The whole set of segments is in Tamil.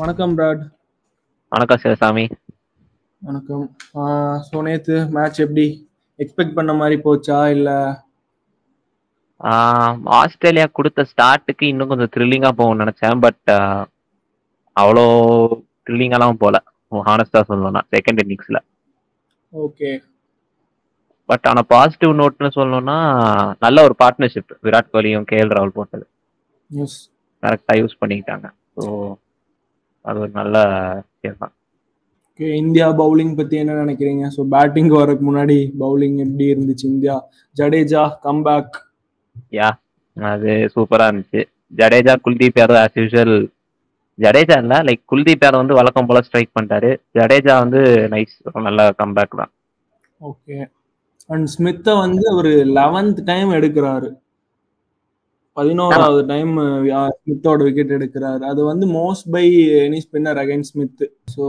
வணக்கம் பிராட். வணக்கம் சிவசாமி வணக்கம். ஸோ நேற்று மேட்ச் எப்படி? எக்ஸ்பெக்ட் பண்ண மாதிரி போச்சா இல்லை? ஆஸ்திரேலியா கொடுத்த ஸ்டார்ட்டுக்கு இன்னும் கொஞ்சம் த்ரில்லிங்காக போகும்னு நினச்சேன் பட் அவ்வளோ த்ரில்லிங்காலாம் போகல ஹானஸ்டாக சொல்லணும்னா செகண்ட் இன்னிங்ஸில் ஓகே. பட் ஆனால் பாசிட்டிவ் நோட்னு சொல்லணும்னா நல்ல ஒரு பார்ட்னர்ஷிப் விராட் கோலியும் கேஎல் ராகுல் போட்டது. கரெக்டாக யூஸ் பண்ணிக்கிட்டாங்க. ஸோ அது ஒரு நல்ல விஷயம் தான். ஓகே இந்தியா பவுலிங் பற்றி என்ன நினைக்கிறீங்க? ஸோ பேட்டிங் வரக்கு முன்னாடி பவுலிங் எப்படி இருந்துச்சு இந்தியா? ஜடேஜா கம்பேக் யா அது சூப்பராக இருந்துச்சு. ஜடேஜா குல்தீப் யாதவ் ஆஸ் யூஷுவல் ஜடேஜா இல்லை லைக் குல்தீப் யாதவ் வந்து வழக்கம் போல ஸ்ட்ரைக் பண்ணிட்டாரு. ஜடேஜா வந்து நைஸ் நல்ல கம்பேக் தான். ஓகே. அண்ட் ஸ்மித்தை வந்து ஒரு லெவன்த் டைம் எடுக்கிறாரு. பதினோராவது டைம் ஸ்மித்தோட விக்கெட் எடுக்கிறாரு. அது வந்து most by any spinner again Smith so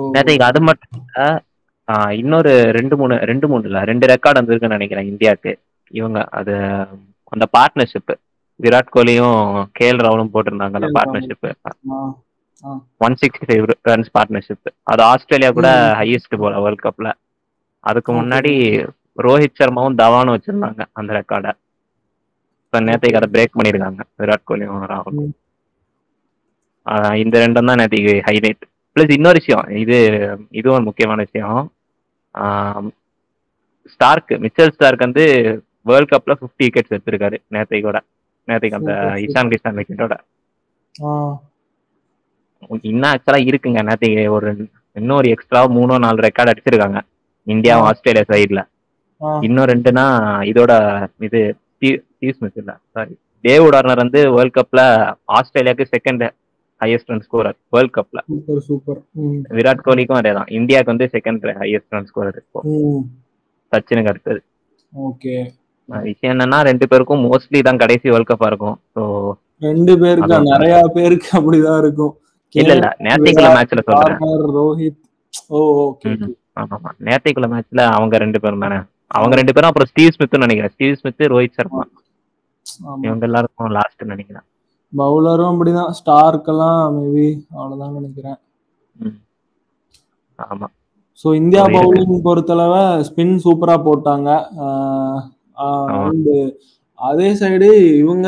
அது மட்டும் இன்னொரு ரெண்டு மூணு ரெண்டு மூணு இல்ல ரெண்டு ரெக்கார்டு வந்திருக்குன்னு நினைக்கிறேன் இந்தியாவுக்கு. இவங்க அது அந்த பார்ட்னர்ஷிப் விராட் கோலியும் கேஎல் ராகுலும் போட்டிருந்தாங்க அந்த. Partnership one sixty five runs partnership அது ஆஸ்திரேலியா கூட. ஹையஸ்ட் போல வேர்ல்ட் கப்ல அதுக்கு. முன்னாடி ரோஹித் சர்மாவும் தவானும் வச்சிருந்தாங்க அந்த ரெக்கார்டை இப்போ நேற்றுக்கு அதை பிரேக் பண்ணியிருக்காங்க விராட் கோலியும் ராகுலும். ஆஹ் இந்த ரெண்டும் தான் நேற்றுக்கு ஹைலைட் ப்ளஸ் இன்னொரு விஷயம் இது இதுவும் ஒரு முக்கியமான விஷயம். ஸ்டார்க் மிச்சல் ஸ்டார்க் வந்து வேர்ல்ட் கப்ல 50 விக்கெட்ஸ் எடுத்திருக்காரு நேற்றைக்கு கூட நேற்றுக்கு அந்த. இஷான் கிஷான் விக்கெட்டோட ஆ. இன்னும் ஆக்சுவலா இருக்குங்க நேற்றுக்கு ஒரு இன்னும் ஒரு எக்ஸ்ட்ரா மூணோ நாலு ரெக்கார்டு அடிச்சிருக்காங்க. இந்தியாவும் ஆ. ஆஸ்திரேலியா சைடுல ஆ. இன்னும் ரெண்டுனா இதோட இது ஸ்டீவ் ஸ்மித் இல்ல. சாரி டேவ் வார்னர் வந்து வேர்ல்ட் கப்ல ஆஸ்திரேலியாவுக்கு second highest run scorer world கப்ல சூப்பர் விராட் கோலிக்கும் அதே தான். இந்தியாவுக்கு வந்து செகண்ட் ஹையஸ்ட் ரன் ஸ்கோரர் இப்போ. சச்சினுக்கு அடுத்தது. ஓகே. விஷயம் என்னன்னா ரெண்டு பேருக்கும் மோஸ்ட்லி தான் கடைசி வேர்ல்ட் கப்பா இருக்கும். ஸோ ரெண்டு பேருக்கு. நிறைய பேருக்கு அப்படிதான் இருக்கும். இல்ல இல்ல. நேத்திக்குள்ள மேட்ச்ல சொல்றேன். ரோஹித். Oh okay. ஆமா ஆமா நேத்திக்குள்ள மேட்ச்ல அவங்க ரெண்டு பேரும் தானே அவங்க ரெண்டு பேரும் அப்புறம் ஸ்டீவ் ஸ்மித்னு நினைக்கிறேன். Steve Smith Rohit Sharma. இவங்க எல்லாருக்கும் லாஸ்ட் நினைக்கிறேன். பவுலரும் அப்படிதான். ஸ்டார்க்கெல்லாம் மேபி அவ்வளவுதான் நினைக்கிறேன். ஆமா. So India. பவுலிங் பொறுத்தளவு ஸ்பின் சூப்பரா போட்டாங்க. அதே சைடு இவங்க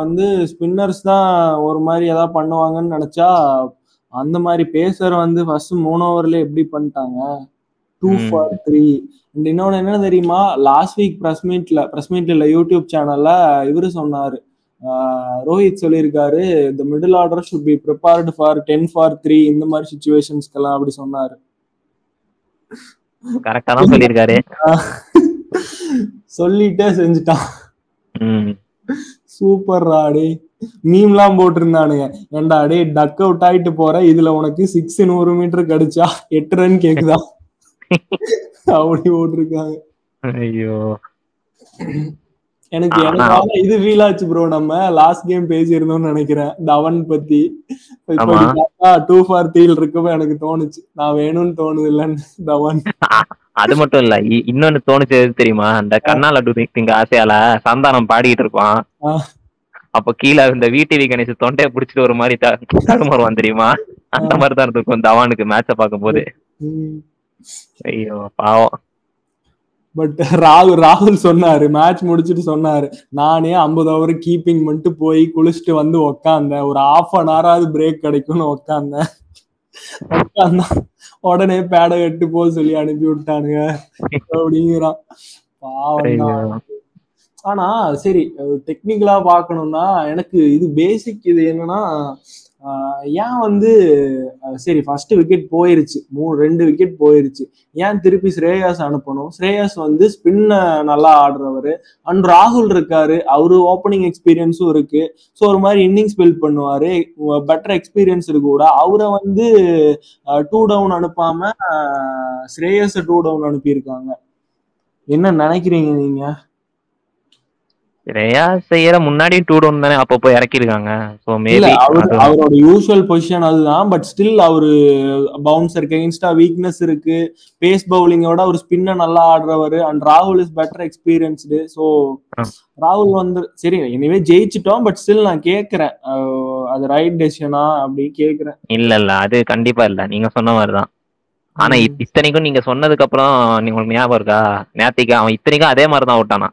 வந்து ஸ்பின்னர்ஸ் தான் ஒரு மாதிரி ஏதாவது பண்ணுவாங்கன்னு நினைச்சா அந்த மாதிரி பேசர் வந்து ஃபர்ஸ்ட் மூணு ஓவர்ல எப்படி பண்ணிட்டாங்க? டூ. ஃபார் த்ரீ அண்ட் இன்னொன்று என்ன தெரியுமா? லாஸ்ட் வீக் ப்ரெஸ் மீட்ல ப்ரெஸ் மீட்ல இல்லை யூடியூப் சேனல்ல இவரு சொன்னாரு. ரோஹித் சொல்லியிருக்காரு இந்த middle order should be prepared for ten for three இந்த மாதிரி சுச்சுவேஷன்ஸ்க்கெல்லாம் அப்படி சொன்னாரு. கரெக்டா தான் சொல்லியிருக்காரு. சொல்லிட்டே செஞ்சுட்டான். சூப்பர் ராடி மீம்லாம் போட்டிருந்தானுங்க. ஏன்டா டே டக் அவுட் ஆயிட்டு போற? இதுல உனக்கு சிக்ஸ் நூறு மீட்டர் கடிச்சா எட்டு ரன் கேக்குதா? அப்படி போட்டிருக்காங்க. ஐயோ. எனக்கு எனக்கு இது ஃபீல் ஆச்சு ப்ரோ நம்ம லாஸ்ட் கேம் பேசியிருந்தோம்னு நினைக்கிறேன். தவன் பத்தி. டூ ஃபார் த்ரீல் இருக்கவே எனக்கு தோணுச்சு. நான் வேணும்னு தோணுது இல்லன்னு தவன். அது மட்டும் இல்ல. இன்னொன்னு தோணுச்சு எது தெரியுமா? அந்த கண்ணால திங்க ஆசையால சந்தானம் பாடிட்டு இருப்பான். அப்ப கீழே இந்த விடிவி கணேஷ் தொண்டையை பிடிச்சிட்டு ஒரு மாதிரி தடுமாறுவான் தெரியுமா? அந்த மாதிரி தான் இருக்கும் தவானுக்கு மேட்ச பார்க்கும் போது ஐயோ பாவம். பட் ராகுல் ராகுல் சொன்னாரு மேட்ச் முடிச்சிட்டு சொன்னாரு. நானே ஐம்பது ஓவர் கீப்பிங் பண்ணிட்டு போய் குளிச்சுட்டு வந்து உக்காந்தேன். ஒரு ஹாஃப் அன் ஹவராவது பிரேக் கிடைக்கும்னு உக்காந்தேன். உக்காந்தா உடனே பேடை கட்டு போக சொல்லி அனுப்பி விட்டானுங்க. அப்படிங்கிறான். பாவம். ஆனா சரி டெக்னிக்கலா பார்க்கணும்னா எனக்கு இது பேசிக் இது என்னன்னா ஏன் வந்து சரி ஃபர்ஸ்ட் விக்கெட் போயிருச்சு. மூணு ரெண்டு விக்கெட் போயிருச்சு. ஏன் திருப்பி ஸ்ரேயாஸ் அனுப்பணும்? ஸ்ரேயாஸ் வந்து ஸ்பின்னை நல்லா ஆடுறவர். அண்ட் ராகுல் இருக்காரு. அவரு ஓப்பனிங் எக்ஸ்பீரியன்ஸும் இருக்கு. ஸோ ஒரு மாதிரி இன்னிங்ஸ் பில்ட் பண்ணுவாரு. பெட்டர் எக்ஸ்பீரியன்ஸ் இருக்கு கூட. அவரை வந்து டூ டவுன் அனுப்பாம ஸ்ரேயஸை டூ டவுன் அனுப்பியிருக்காங்க. என்ன நினைக்கிறீங்க நீங்கள் ஸ்ரேயா செய்யற முன்னாடி டூ டவுன் தானே அப்பப்போ இறக்கிருக்காங்க. இல்ல மேபி அவர் அவரோட யூஸ்வல் பொசிஷன் அதுதான் பட் ஸ்டில் அவரு பவுன்சருக்கு எகென்ஸ்டா வீக்னஸ் இருக்கு. பேஸ் பவுலிங்கோட அவர் ஸ்பின்ன நல்லா ஆடுறவர். அண்ட் ராகுல் இஸ் பெட்டர் எக்ஸ்பீரியன்ஸ்டு ஸோ. ராகுல் வந்து சரி எனிவே ஜெயிச்சிட்டோம் பட் ஸ்டில் நான் கேட்கறேன் அது ரைட் டெசிஷனா அப்படி கேக்குறேன். இல்ல இல்ல அது கண்டிப்பா இல்ல. நீங்க சொன்ன மாதிரிதான். ஆனா இத்தனைக்கும் நீங்க சொன்னதுக்கு அப்புறம் உங்களுக்கு ஞாபகம் இருக்கா? நேத்திக்கு அவன் இத்தனைக்கும் அதே மாதிரி தான் விட்டானா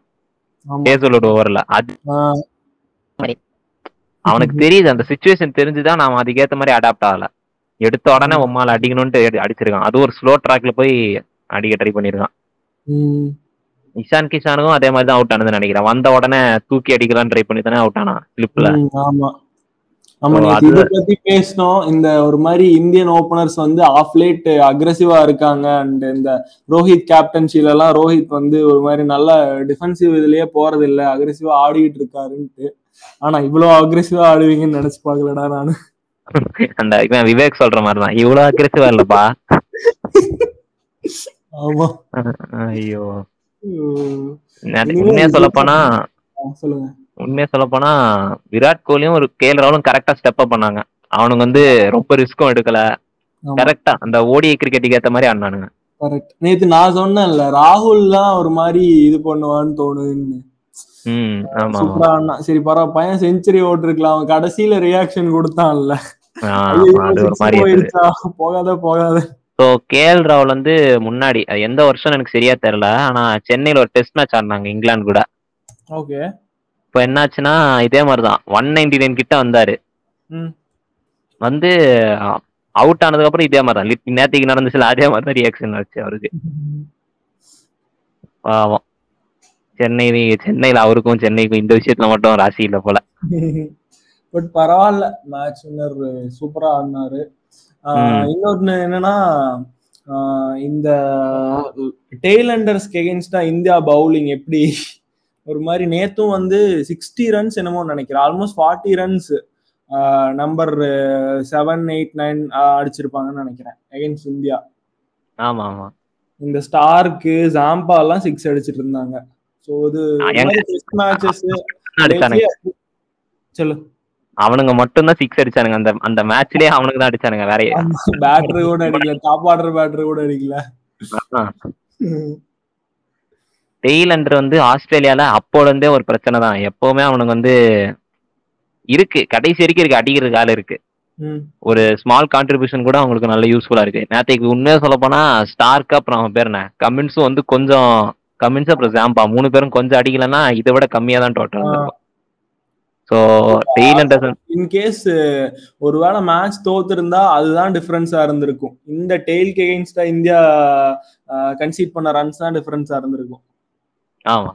ஆமா. பேசலோட ஓவர்ல அது. அவனுக்கு தெரியுது அந்த சுச்சுவேஷன் தெரிஞ்சுதான் நாம அதுக்கேத்த மாதிரி அடாப்ட் ஆகல. எடுத்த உடனே உம்மால அடிக்கணும்ட்டு எடு- அடிச்சிருக்கான். அது ஒரு ஸ்லோ ட்ராக்ல போய் அடிக்க ட்ரை பண்ணிருக்கான். இஷான் கிஷானுக்கும் அதே மாதிரி தான் அவுட் ஆனதுன்னு நினைக்கிறேன். வந்த உடனே தூக்கி அடிக்கலாம்னு ட்ரை பண்ணி தானே அவுட் ஆனா ம், ஆமா ஆமா So, நேத்து அது- இதை பத்தி பேசணும் இந்த ஒரு மாதிரி இந்தியன் ஓபனர்ஸ் வந்து ஆஃப் லேட் அக்ரெசிவா இருக்காங்க. அண்ட் இந்த ரோஹித் கேப்டன்சில எல்லாம் ரோஹித் வந்து ஒரு மாதிரி நல்ல டிஃபென்சிவ் இதுலயே போறது இல்ல அக்ரெசிவா ஆடிட்டு இருக்காருன்ட்டு. ஆனா இவ்வளவு அக்ரெசிவா ஆடுவீங்கன்னு நினைச்சு பாக்கலடா நானு. அந்த இவன் விவேக் சொல்ற மாதிரி தான் இவ்வளவு அக்ரெசிவா இல்லப்பா. ஆமா. ஐயோ. உண்மையா சொல்ல போனா சொல்லுங்க. உண்மையா சொல்ல போனா விராட் கோலியும் ஒரு கேஎல் ராகுலும் கரெக்டா ஸ்டெப் அப் பண்ணாங்க. அவனுங்க வந்து ரொம்ப ரிஸ்க்கும் எடுக்கல. கரெக்டா அந்த ஓடிஐ கிரிக்கெட்டுக்கு ஏத்த மாதிரி ஆடினானுங்க. கரெக்ட் நேத்து நான் சொன்னேன்ல ராகுல் தான் ஒரு மாதிரி இது பண்ணுவான்னு தோணுதுன்னு. சூப்பரா சரி பரவாயில்ல பையன் செஞ்சுரி ஓட்டிருக்கலாம் அவன் கடைசியில ரியாக்ஷன் கொடுத்தான்ல. போகாத போகாத. ஸோ கேஎல் ராகுல் வந்து முன்னாடி எந்த வருஷம் எனக்கு சரியா தெரியல. ஆனா சென்னையில ஒரு டெஸ்ட் மேட்ச் ஆடினாங்க இங்கிலாந்து கூட. ஓகே இப்போ என்னாச்சுன்னா இதே மாதிரி தான் ஒன் நைன்டி நைன் கிட்ட வந்தாரு. வந்து அவுட் ஆனதுக்கு அப்புறம் இதே மாதிரி தான் நேத்திக்கு நடந்துச்சுல அதே மாதிரி தான் ரியாக்ஷன் ஆச்சு அவருக்கு பாவம். சென்னை சென்னையில அவருக்கும் சென்னைக்கும் இந்த விஷயத்துல மட்டும் ராசி இல்ல போல. பட் பரவாயில்ல. மேட்ச் வின்னர் சூப்பரா ஆடினாரு. இன்னொன்னு என்னன்னா இந்த டெய்லண்டர்ஸ்க்கு எகென்ஸ்டா இந்தியா பவுலிங் எப்படி ஒரு மாதிரி நேத்தும் வந்து சிக்ஸ்டி ரன்ஸ் என்னமோ நினைக்கிறேன். Almost forty runs number seven eight nine அடிச்சிருப்பாங்கன்னு நினைக்கிறேன். Against India. ஆமா ஆமா இந்த ஸ்டார்க்கு ஜாம்பா எல்லாம் சிக்ஸ் அடிச்சிட்டு இருந்தாங்க. ஸோ இது டெஸ்ட் மேட்சஸ் சொல்லு. அவனுங்க மட்டும் தான் சிக்ஸ் அடிச்சானுங்க. அந்த அந்த மேட்ச்லயே அவனுக்கு தான் அடிச்சானுங்க வேற பேட்டரி கூட அடிக்கல. டாப் ஆர்டர் பேட்டரி கூட அடிக்கல. டெய்லண்டர் வந்து ஆஸ்திரேலியால அப்போல இருந்தே ஒரு பிரச்சனை தான். எப்பவுமே அவனுக்கு வந்து இருக்கு. கடைசி வரைக்கும் இருக்கு. அடிக்கிறதுக்கு ஆள் இருக்கு. ஒரு ஸ்மால் கான்ட்ரிபியூஷன் கூட அவங்களுக்கு நல்ல யூஸ்ஃபுல்லா இருக்கு. நேற்றுக்கு உண்மையா சொல்ல போனா ஸ்டார்க்கு அப்புறம் அவன் பேர் என்ன? கமின்ஸும் வந்து கொஞ்சம் கமின்ஸ் அப்புறம் ஜாம்பா மூணு பேரும் கொஞ்சம் அடிக்கலன்னா இதை விட கம்மியா தான் total so tailender in case ஒருவேளை மேட்ச் தோத்துருந்தா அதுதான் டிஃபரன்ஸா இருந்திருக்கும். இந்த டெய்ல்க்கு எகென்ஸ்டா இந்தியா கன்சீட் பண்ண ரன்ஸ் தான் டிஃபரன்ஸா இருந்திருக்கும். ஆமா.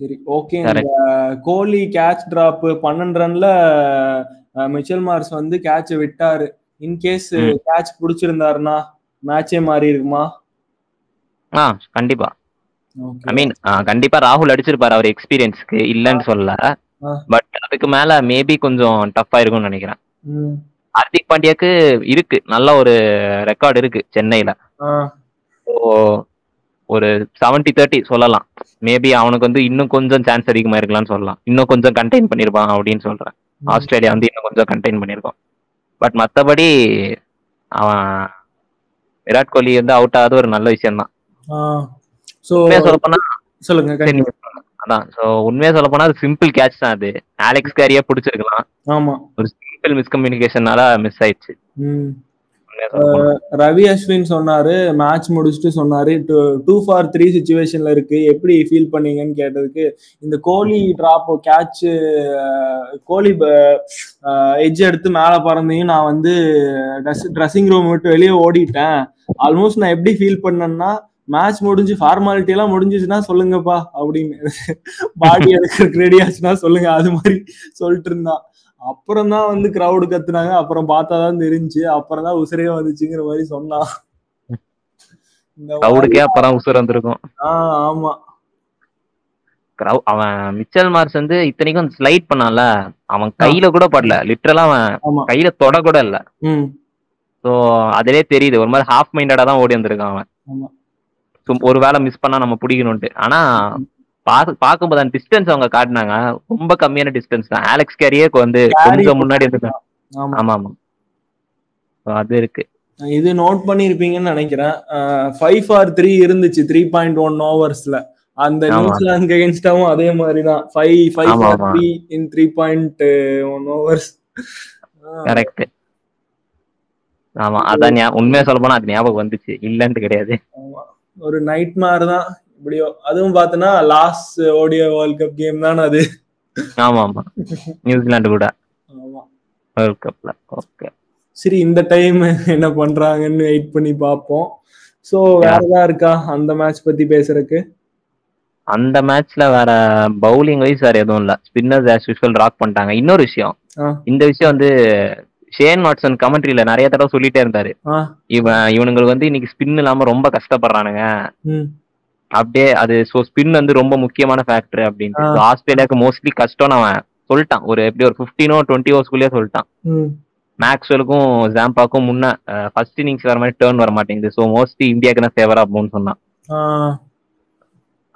சரி ஓகே இந்த கோலி கேட்ச் டிராப் பன்னெண்டு ரன்ல மிச்சல் மார்ஸ் வந்து கேட்ச் விட்டாரு. இன் கேஸ் ம். கேட்ச் பிடிச்சிருந்தாருன்னா மேட்சே மாறி இருக்குமா? ஆ கண்டிப்பா. ஐ மீன் கண்டிப்பா ராகுல் அடிச்சிருப்பாரு அவர் எக்ஸ்பீரியன்ஸ்க்கு இல்லைன்னு சொல்லல. பட் அதுக்கு மேல மேபி கொஞ்சம் டஃப் ஆயிருக்கும்னு நினைக்கிறேன். ஹார்திக் பாண்டியாக்கு இருக்கு. நல்ல ஒரு ரெக்கார்டு இருக்கு சென்னையில. ஸோ ஒரு செவன்டி தேர்ட்டி சொல்லலாம். மேபி அவனுக்கு வந்து இன்னும் கொஞ்சம் சான்ஸ் அதிகமா இருக்கலாம்னு சொல்லலாம். இன்னும் கொஞ்சம் கண்டெயின் பண்ணிருப்பான் அப்படின்னு சொல்றேன். ஆஸ்திரேலியா வந்து இன்னும் கொஞ்சம் கண்டெயின் பண்ணியிருக்கோம் பட் மற்றபடி அவன் விராட் கோலி வந்து அவுட் ஆகாத ஒரு நல்ல விஷயம் தான் சொல்லுங்க. அதான் ஸோ உண்மையா சொல்ல போனா அது சிம்பிள் கேட்ச் தான் அது. ஆலெக்ஸ் கேரியா பிடிச்சிருக்கலாம். ஆமா. ஒரு சிம்பிள் மிஸ்கம்யூனிகேஷனால மிஸ் ஆயிடுச்சு. ரவி அஸ்வின் சொன்னாரு மேட்ச் முடிச்சுட்டு சொன்னாரு டூ ஃபார் த்ரீ சுச்சுவேஷன்ல இருக்கு எப்படி ஃபீல் பண்ணீங்கன்னு கேட்டதுக்கு இந்த Kohli drop catch Kohli edge எடுத்து மேல பறந்தையும் நான் வந்து ட்ரெஸ்ஸிங் ரூம் விட்டு வெளியே ஓடிட்டேன். ஆல்மோஸ்ட் நான் எப்படி ஃபீல் பண்ணேன்னா மேட்ச் முடிஞ்சு ஃபார்மாலிட்டி எல்லாம் முடிஞ்சிச்சுன்னா சொல்லுங்கப்பா அப்படின்னு. பாடி எடுக்கிறதுக்கு ரெடி ஆச்சுன்னா சொல்லுங்க அது மாதிரி சொல்லிட்டு இருந்தான். அப்புறம் தான் வந்து கிரவுடு கத்துனாங்க. அப்புறம் பார்த்தா தான் தெரிஞ்சு அப்புறம் தான் உசுரே வந்துச்சுங்கிற மாதிரி சொன்னான். கிரவுடுக்கே அப்பதான் உசுர் வந்திருக்கும். ஆ, ஆமா. Crowd- அவன் மிச்சல் மார்ஸ் வந்து இத்தனைக்கும் ஸ்லைட் பண்ணான்ல. அவன் கையில கூட படல. லிட்டரலா அவன் கையில தொட கூட இல்ல. ஸோ அதிலே தெரியுது. ஒரு மாதிரி ஹாஃப் மைண்டடா தான் ஓடி வந்திருக்கான் அவன். ஒரு வேளை மிஸ் பண்ணா நம்ம பிடிக்கணும்ட்டு ஆனா பாத்து பார்க்கும்போது அந்த டிஸ்டன்ஸ் அவங்க காட்டினாங்க. ரொம்ப கம்மியான டிஸ்டன்ஸ் தான். ஆலெக்ஸ் கேரியே வந்து கொஞ்சம் முன்னாடி இருந்திருக்கான் ஆமா. ஆமா அது இருக்கு. இது நோட் பண்ணிருப்பீங்கன்னு நினைக்கிறேன். ஃபைவ் ஃபார் த்ரீ இருந்துச்சு த்ரீ பாயிண்ட் ஒன் ஓவர்ஸ்ல அந்த ஆமா. நியூசிலாந்து அகேன்ஸ்டாவும் அதே மாதிரி தான் five five. Three in three point one overs correct ஆமா அதான் உண்மையா சொல்ல போனா அது ஞாபகம் வந்துச்சு. இல்லன்ட்டு கிடையாது. ஒரு நைட் மார் தான். இப்படியோ அதுவும் பார்த்தனா லாஸ்ட் ஓடியோ வேர்ல்ட் கப் கேம் தான் அது. ஆமா ஆமா நியூசிலாந்து கூட. ஆமா. வேர்ல்ட் கப்ல ஓகே சரி இந்த டைம் என்ன பண்றாங்கன்னு வெயிட் பண்ணி பார்ப்போம். சோ வேற ஏதாவது இருக்கா? அந்த மேட்ச் பத்தி பேசுறதுக்கு? அந்த மேட்ச்ல வேற பவுலிங் வைஸ் வேற எதுவும் இல்ல. ஸ்பின்னர்ஸ் ஆஸ் யூஸ்வல் ராக் பண்ணிட்டாங்க. இன்னொரு விஷயம். இந்த விஷயம் வந்து ஷேன் வாட்சன் கமெண்ட்ரியில நிறைய தடவை சொல்லிட்டே இருந்தாரு. இவன் இவனுங்களுக்கு வந்து இன்னைக்கு ஸ்பின் இல்லாம ரொம்ப கஷ்டப்படுறானுங்க. அப்படியே அது ஸோ ஸ்பின் வந்து ரொம்ப முக்கியமான ஃபேக்டர். So, ஆஸ்திரேலியாவுக்கு மோஸ்ட்லி கஷ்டம்னு அவன் சொல்லிட்டான். ஒரு எப்படி ஒரு ஃபிஃப்டீனோ டுவெண்ட்டி ஓவர்ஸ்குள்ளேயே சொல்லிட்டான். மேக்ஸ்வெலுக்கும் ஜாம்பாக்கும் முன்ன ஃபர்ஸ்ட் இன்னிங்ஸ் வர மாதிரி டேர்ன் வர மாட்டேங்குது. ஸோ மோஸ்ட்லி இந்தியாவுக்கு தான் ஃபேவரா போகும்னு சொன்னான்.